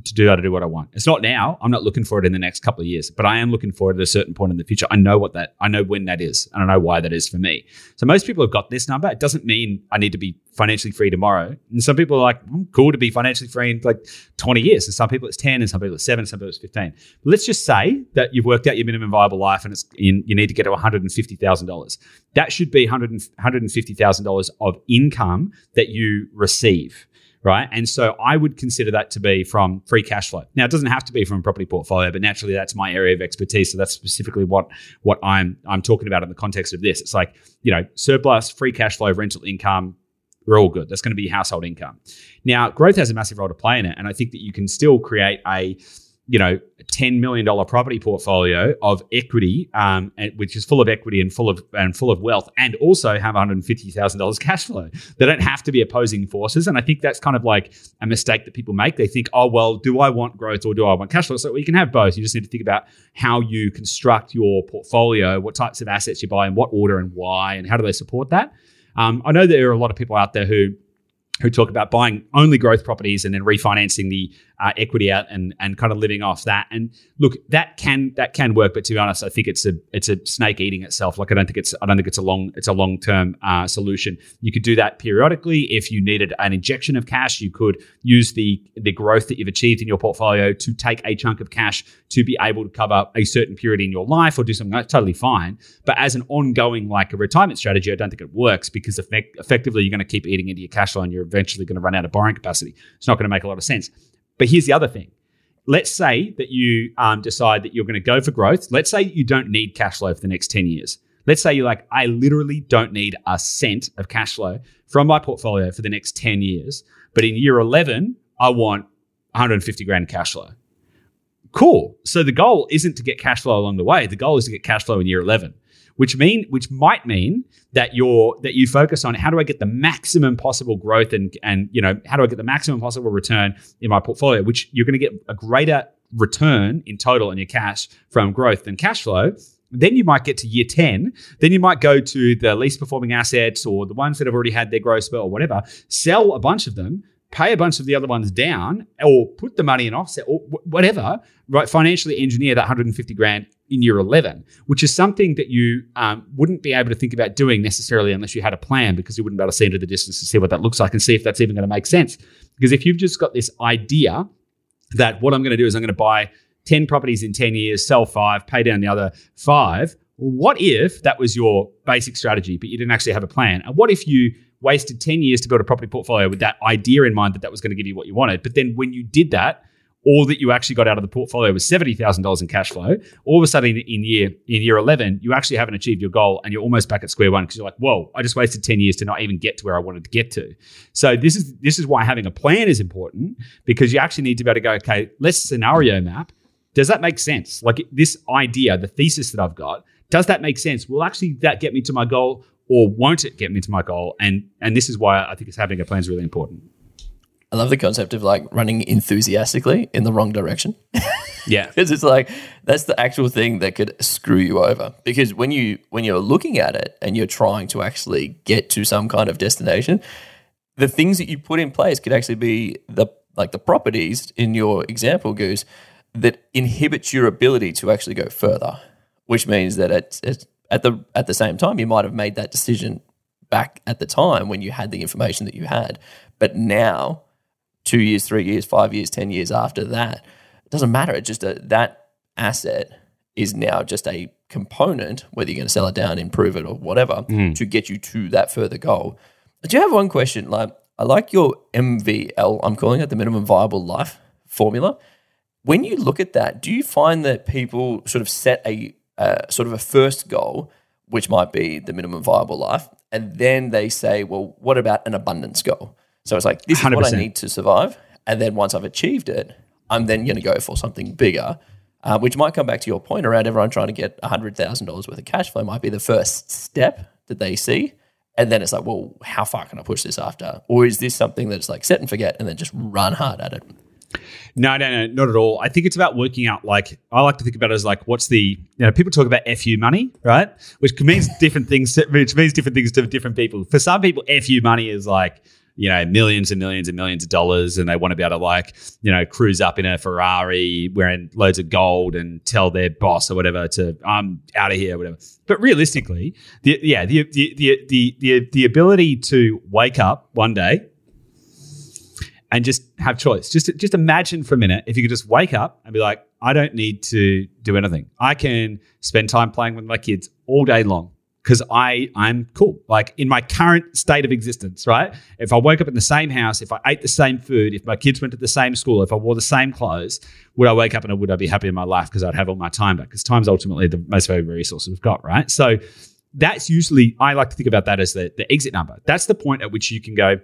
to do how to do what I want. It's not now. I'm not looking for it in the next couple of years, but I am looking for it at a certain point in the future. I know what that, I know when that is, and I know why that is for me. So most people have got this number. It doesn't mean I need to be financially free tomorrow. And some people are like, "Mm, cool to be financially free in like 20 years. And some people it's 10, and some people it's seven, and some people it's 15. But let's just say that you've worked out your minimum viable life and it's in, you need to get to $150,000. That should be $100, $150,000 of income that you receive right? And so I would consider that to be from free cash flow. Now, it doesn't have to be from a property portfolio, but naturally that's my area of expertise. So that's specifically what what I'm I'm talking about in the context of this. It's like you know surplus, free cash flow, rental income. We're all good. That's going to be household income. Now, growth has a massive role to play in it, and I think that you can still create a you know, ten million dollar property portfolio of equity, um, and, which is full of equity and full of and full of wealth, and also have one hundred fifty thousand dollars cash flow. They don't have to be opposing forces, and I think that's kind of like a mistake that people make. They think, oh well, do I want growth or do I want cash flow? So you can have both. You just need to think about how you construct your portfolio, what types of assets you buy, in what order and why, and how do they support that. Um, I know there are a lot of people out there who who talk about buying only growth properties and then refinancing the uh, equity out and and kind of living off that. And look, that can that can work, but to be honest, I think it's a it's a snake eating itself. Like I don't think it's I don't think it's a long it's a long term uh, solution. You could do that periodically if you needed an injection of cash. You could use the the growth that you've achieved in your portfolio to take a chunk of cash to be able to cover a certain period in your life or do something that's totally fine. But as an ongoing like a retirement strategy, I don't think it works because effect- effectively you're going to keep eating into your cash flow and you're eventually going to run out of borrowing capacity. It's not going to make a lot of sense. But here's the other thing. Let's say that you um, decide that you're going to go for growth. Let's say you don't need cash flow for the next 10 years. Let's say you're like, I literally don't need a cent of cash flow from my portfolio for the next 10 years. But in year 11, I want 150 grand cash flow. Cool. So the goal isn't to get cash flow along the way. The goal is to get cash flow in year 11, which mean which might mean that you're that you focus on how do I get the maximum possible growth and and you know how do I get the maximum possible return in my portfolio, which you're going to get a greater return in total on your cash from growth than cash flow. Then you might get to year 10. Then you might go to the least performing assets or the ones that have already had their growth spurt or whatever, sell a bunch of them, pay a bunch of the other ones down or put the money in offset or whatever, right? Financially engineer that 150 grand in year 11, which is something that you um, wouldn't be able to think about doing necessarily unless you had a plan because you wouldn't be able to see into the distance to see what that looks like and see if that's even going to make sense. Because if you've just got this idea that what I'm going to do is I'm going to buy 10 properties in 10 years, sell five, pay down the other five. What if that was your basic strategy, but you didn't actually have a plan? And what if you wasted 10 years to build a property portfolio with that idea in mind that that was going to give you what you wanted? But then when you did that, all that you actually got out of the portfolio was seventy thousand dollars in cash flow. All of a sudden, in year in year eleven, you actually haven't achieved your goal, and you're almost back at square one because you're like, "Whoa, I just wasted ten years to not even get to where I wanted to get to." So this is this is why having a plan is important because you actually need to be able to go, "Okay, let's scenario map. Does that make sense? Like this idea, the thesis that I've got, does that make sense? Will actually that get me to my goal, or won't it get me to my goal?" And and this is why I think it's having a plan is really important. I love the concept of like running enthusiastically in the wrong direction. Yeah. because it's like that's the actual thing that could screw you over. Because when you when you're looking at it and you're trying to actually get to some kind of destination, the things that you put in place could actually be the like the properties in your example, Goose, that inhibits your ability to actually go further. Which means that it's, at at the at the same time, you might have made that decision back at the time when you had the information that you had, but now two years, three years, five years, 10 years after that, it doesn't matter. It's just a, that asset is now just a component, whether you're going to sell it down, improve it, or whatever, mm. to get you to that further goal. I do have one question. Like, I like your MVL, I'm calling it the minimum viable life formula. When you look at that, do you find that people sort of set a uh, sort of a first goal, which might be the minimum viable life, and then they say, well, what about an abundance goal? So it's like, this is what I need to survive. And then once I've achieved it, I'm then going to go for something bigger, uh, which might come back to your point around everyone trying to get $100,000 worth of cash flow, might be the first step that they see. And then it's like, well, how far can I push this after? Or is this something that's like set and forget and then just run hard at it? No, no, no, not at all. I think it's about working out like I like to think about it as like what's the you know people talk about fu money, right? Which means different things. To, which means different things to different people. For some people, fu money is like you know millions and millions and millions of dollars, and they want to be able to like you know cruise up in a Ferrari wearing loads of gold and tell their boss or whatever to I'm out of here, whatever. But realistically, the, yeah, the the, the the the the ability to wake up one day and just have choice. Just just imagine for a minute if you could just wake up and be like, I don't need to do anything. I can spend time playing with my kids all day long because I I'm cool. Like in my current state of existence, right? If I woke up in the same house, if I ate the same food, if my kids went to the same school, if I wore the same clothes, would I wake up and would I be happy in my life because I'd have all my time back? Because time's ultimately the most valuable resource we've got, right? So that's usually I like to think about that as the, the exit number. That's the point at which you can go,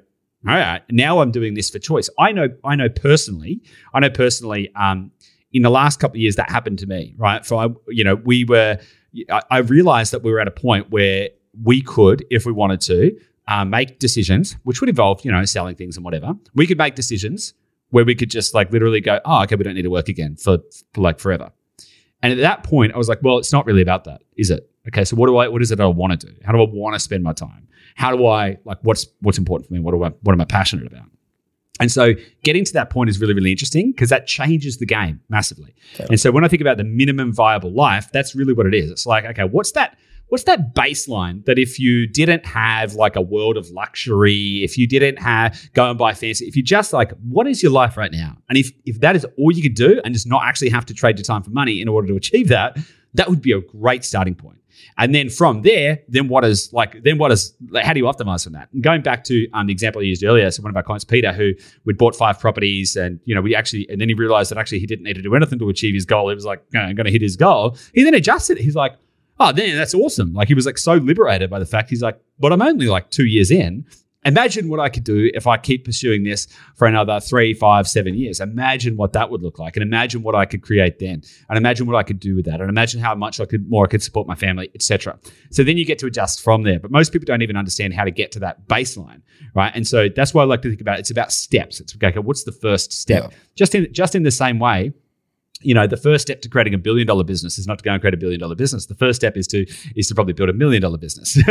all right, now I'm doing this for choice. I know, I know personally, I know personally, um, in the last couple of years that happened to me, right? So I, you know, we were, I, I realized that we were at a point where we could, if we wanted to, uh, make decisions, which would involve, you know, selling things and whatever. We could make decisions where we could just like literally go, oh, okay, we don't need to work again for, for like forever. And at that point, I was like, well, it's not really about that, is it? Okay, so what do I? What is it I want to do? How do I want to spend my time? How do I like? What's what's important for me? What do I? What am I passionate about? And so getting to that point is really, really interesting because that changes the game massively. And so when I think about the minimum viable life, that's really what it is. It's like, okay, what's that? What's that baseline that if you didn't have like a world of luxury, if you didn't have go and buy fancy, if you just like, what is your life right now? And if if that is all you could do and just not actually have to trade your time for money in order to achieve that, that would be a great starting point. And then from there, then what is like, then what is, how do you optimize from that? And going back to um, the example I used earlier, so one of our clients, Peter, who we'd bought five properties and, you know, we actually, and then he realized that actually he didn't need to do anything to achieve his goal. He was like, know, going to hit his goal. He then adjusted. He's like, oh, then that's awesome. Like he was like so liberated by the fact he's like, but I'm only like two years in. Imagine what I could do if I keep pursuing this for another three, five, seven years. Imagine what that would look like, and imagine what I could create then, and imagine what I could do with that, and imagine how much I could more I could support my family, etc. So then you get to adjust from there. But most people don't even understand how to get to that baseline, right? And so that's why I like to think about it. It's about steps. It's okay. What's the first step? Yeah. Just in just in the same way you know the first step to creating a billion dollar business is not to go and create a billion dollar business. The first step is to is to probably build a million dollar business.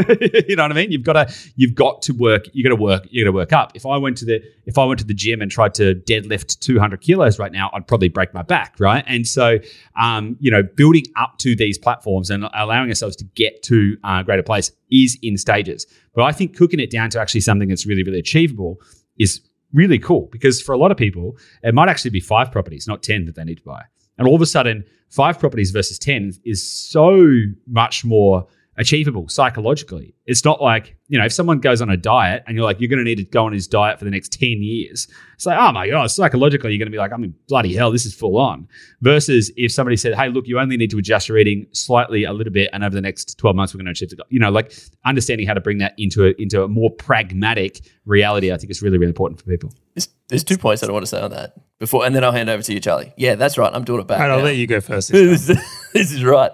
You know what i mean? You've got to you've got to work you got to work you got to work up. If i went to the if i went to the gym and tried to deadlift 200 kilos right now i'd probably break my back right? And so um, you know building up to these platforms and allowing ourselves to get to a greater place is in stages. But i think cooking it down to actually something that's really really achievable is really cool because for a lot of people it might actually be five properties not 10 that they need to buy and all of a sudden, five properties versus 10 is so much more achievable psychologically. It's not like, you know, if someone goes on a diet and you're like, you're going to need to go on his diet for the next 10 years, it's like, oh my God, psychologically, you're going to be like, I mean, bloody hell, this is full on. Versus if somebody said, hey, look, you only need to adjust your eating slightly a little bit, and over the next 12 months, we're going to achieve the, you know, like understanding how to bring that into a, into a more pragmatic reality, I think is really, really important for people. There's, there's two points that I want to say on that before, and then I'll hand over to you, Charlie. Yeah, that's right. I'm doing it back. All right, I'll let you go first. this, this is right.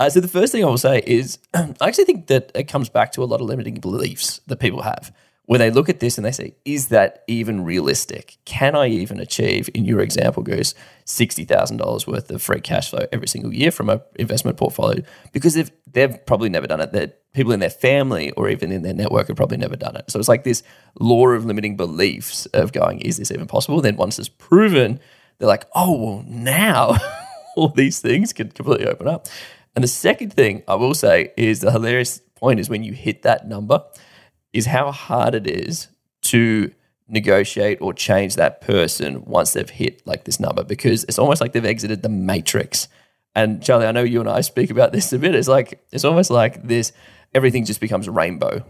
Uh, so the first thing I will say is I actually think that it comes back to a lot of limiting beliefs that people have where they look at this and they say, is that even realistic? Can I even achieve, in your example, Goose, $60,000 worth of free cash flow every single year from an investment portfolio? Because they've, they've probably never done it. That people in their family or even in their network have probably never done it. So it's like this law of limiting beliefs of going, is this even possible? Then once it's proven, they're like, oh, well, now all these things can completely open up. And the second thing I will say is the hilarious point is when you hit that number, is how hard it is to negotiate or change that person once they've hit like this number because it's almost like they've exited the matrix. And Charlie, I know you and I speak about this a bit. It's like it's almost like this everything just becomes rainbow.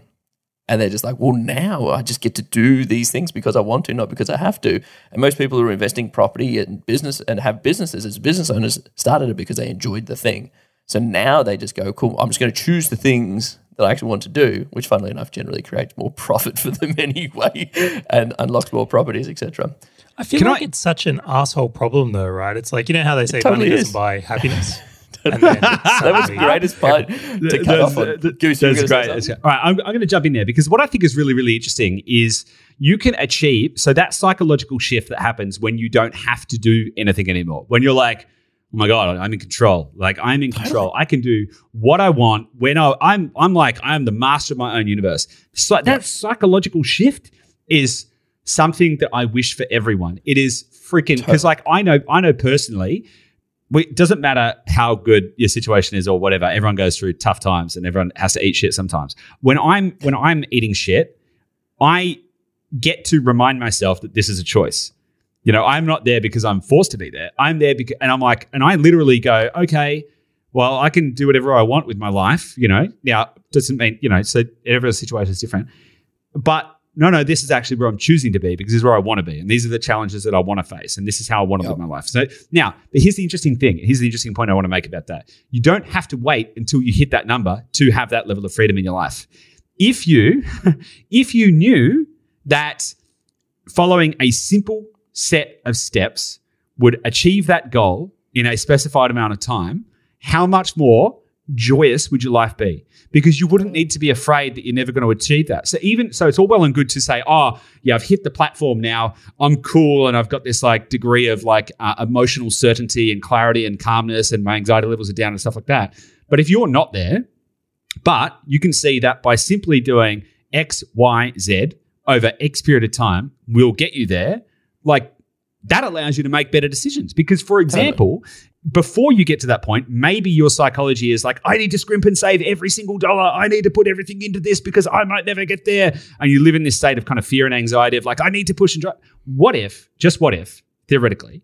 And they're just like, well, now I just get to do these things because I want to, not because I have to. And most people who are investing property and business and have businesses as business owners started it because they enjoyed the thing. So now they just go, cool, I'm just going to choose the things that I actually want to do, which funnily enough generally creates more profit for them anyway and unlocks more properties, etc. I feel Can like I- it's such an asshole problem, though, right? It's like you know how they say totally money is. doesn't buy happiness. and then That was the greatest part to cut off on. Goose, you were That's great. That's great. All right, I'm, I'm going to jump in there because what I think is really, really interesting is you can achieve so that psychological shift that happens when you don't have to do anything anymore. When you're like, oh my god, I'm in control. Like I'm in control. I can do what I want when I, I'm. I'm like I am the master of my own universe. So that psychological shift is something that I wish for everyone. It is freaking because like I know I know personally it doesn't matter how good your situation is or whatever. Everyone goes through tough times, and everyone has to eat shit sometimes. When I'm when I'm eating shit, I get to remind myself that this is a choice. You know, I'm not there because I'm forced to be there. I'm there because, and I'm like, and I literally go, okay, well, I can do whatever I want with my life. You know, now doesn't mean you know, so every situation is different, but no, no, this is actually where I'm choosing to be because this is where I want to be. And these are the challenges that I want to face. And this is how I want to Yep. live my life. So now, but here's the interesting thing. Here's the interesting point I want to make about that. You don't have to wait until you hit that number to have that level of freedom in your life. If you, if you knew that following a simple set of steps would achieve that goal in a specified amount of time, how much more joyous would your life be? Because you wouldn't need to be afraid that you're never going to achieve that. So even so, it's all well and good to say, "Oh, yeah, I've hit the platform now. I'm cool, and I've got this like degree of like uh, emotional certainty and clarity and calmness, and my anxiety levels are down and stuff like that." But if you're not there, but you can see that by simply doing X, Y, Z over X period of time will get you there. Like that allows you to make better decisions. Because, for example, before you get to that point, maybe your psychology is like, I need to scrimp and save every single dollar. I need to put everything into this because I might never get there. And you live in this state of kind of fear and anxiety of like, I need to push and drive. What if, just what if, theoretically,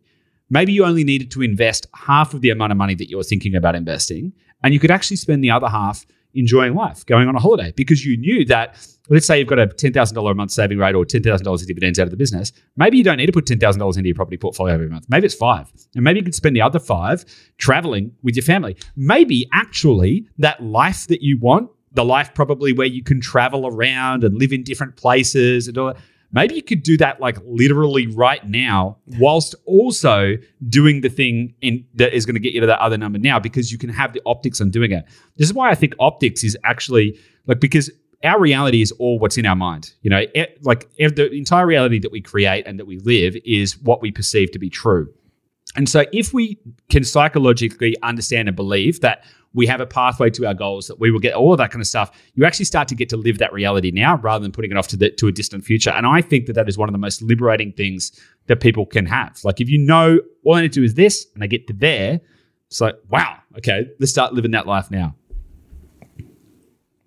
maybe you only needed to invest half of the amount of money that you're thinking about investing, and you could actually spend the other half enjoying life, going on a holiday, because you knew that. Let's say you've got a ten thousand dollar a month saving rate or ten thousand dollars in dividends out of the business. Maybe you don't need to put ten thousand dollars into your property portfolio every month. Maybe it's five, and maybe you could spend the other five traveling with your family. Maybe actually that life that you want, the life probably where you can travel around and live in different places and all that maybe you could do that like literally right now whilst also doing the thing in that is going to get you to that other number now because you can have the optics on doing it. This is why i think optics is actually like because our reality is all what's in our mind. You know it, like the entire reality that we create and that we live is what we perceive to be true. And so if we can psychologically understand and believe that we have a pathway to our goals, that we will get all of that kind of stuff, you actually start to get to live that reality now rather than putting it off to the to a distant future. And I think that that is one of the most liberating things that people can have. Like if you know all I need to do is this and I get to there, it's like, wow, okay, let's start living that life now.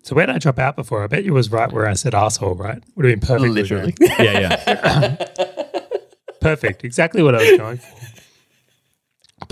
So where did I drop out before? I bet you was right where I said asshole, right? Would have been perfect. Literally. yeah, yeah. perfect. Exactly what I was going for.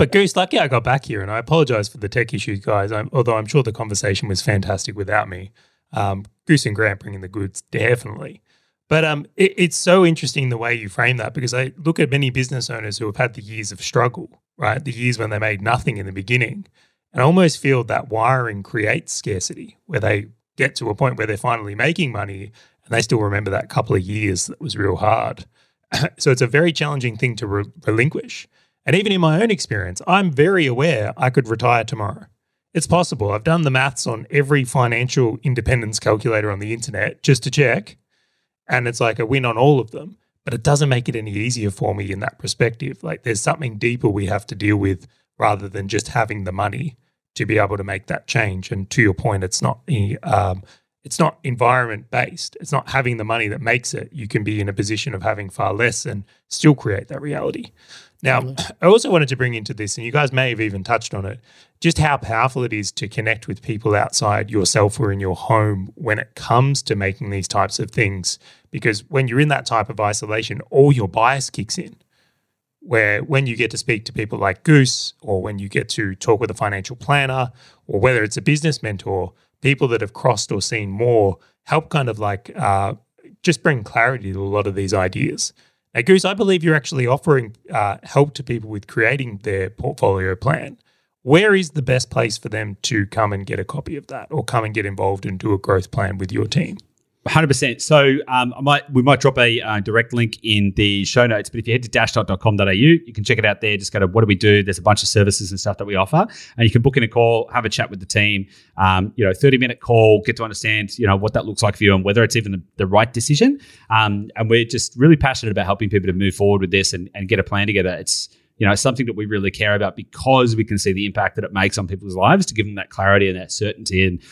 But Goose, lucky I got back here, and I apologize for the tech issues, guys. I'm, although I'm sure the conversation was fantastic without me. Um, Goose and Grant bringing the goods, definitely. But um, it, it's so interesting the way you frame that because I look at many business owners who have had the years of struggle, right? The years when they made nothing in the beginning. And I almost feel that wiring creates scarcity where they get to a point where they're finally making money and they still remember that couple of years that was real hard. so it's a very challenging thing to re- relinquish. And even in my own experience, I'm very aware I could retire tomorrow. It's possible. I've done the maths on every financial independence calculator on the internet just to check. And it's like a win on all of them. But it doesn't make it any easier for me in that perspective. Like there's something deeper we have to deal with rather than just having the money to be able to make that change. And to your point, it's not um, it's not environment based. It's not having the money that makes it. You can be in a position of having far less and still create that reality. Now, I also wanted to bring into this, and you guys may have even touched on it, just how powerful it is to connect with people outside yourself or in your home when it comes to making these types of things. Because when you're in that type of isolation, all your bias kicks in. Where when you get to speak to people like Goose, or when you get to talk with a financial planner, or whether it's a business mentor, people that have crossed or seen more help kind of like uh, just bring clarity to a lot of these ideas. Now, Goose, I believe you're actually offering uh, help to people with creating their portfolio plan. Where is the best place for them to come and get a copy of that or come and get involved and do a growth plan with your team? Hundred percent. So um, I might we might drop a uh, direct link in the show notes. But if you head to dashdot.com.au, you can check it out there. Just go to what do we do? There's a bunch of services and stuff that we offer, and you can book in a call, have a chat with the team. Um, you know, thirty minute call, get to understand you know what that looks like for you and whether it's even the, the right decision. Um, and we're just really passionate about helping people to move forward with this and, and get a plan together. It's you know something that we really care about because we can see the impact that it makes on people's lives to give them that clarity and that certainty and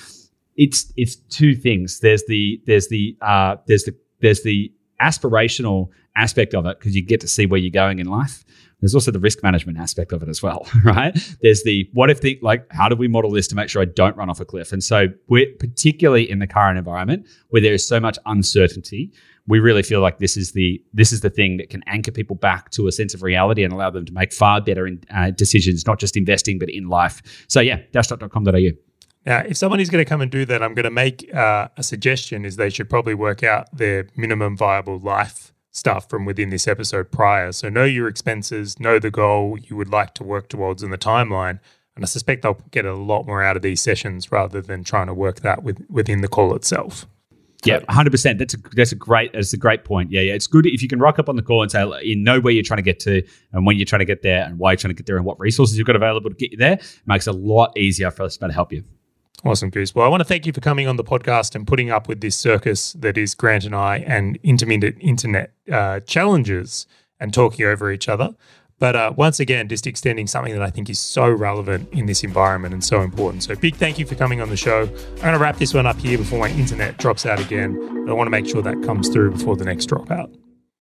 it's it's two things. There's the there's the uh, there's the there's the aspirational aspect of it because you get to see where you're going in life. There's also the risk management aspect of it as well, right? There's the what if the like how do we model this to make sure I don't run off a cliff? And so we're particularly in the current environment where there is so much uncertainty, we really feel like this is the this is the thing that can anchor people back to a sense of reality and allow them to make far better in, uh, decisions, not just investing but in life. So yeah, dashdot.com.au. Now, if somebody's going to come and do that, I'm going to make uh, a suggestion: is they should probably work out their minimum viable life stuff from within this episode prior. So know your expenses, know the goal you would like to work towards in the timeline, and I suspect they'll get a lot more out of these sessions rather than trying to work that with, within the call itself. Yeah, hundred percent. That's a that's a great that's a great point. Yeah, yeah. It's good if you can rock up on the call and say you know where you're trying to get to and when you're trying to get there and why you're trying to get there and what resources you've got available to get you there. It makes it a lot easier for us to help you. Awesome, Goose. Well, I want to thank you for coming on the podcast and putting up with this circus that is Grant and I and intermittent internet uh, challenges and talking over each other. But uh, once again, just extending something that I think is so relevant in this environment and so important. So, big thank you for coming on the show. I'm going to wrap this one up here before my internet drops out again. But I want to make sure that comes through before the next dropout.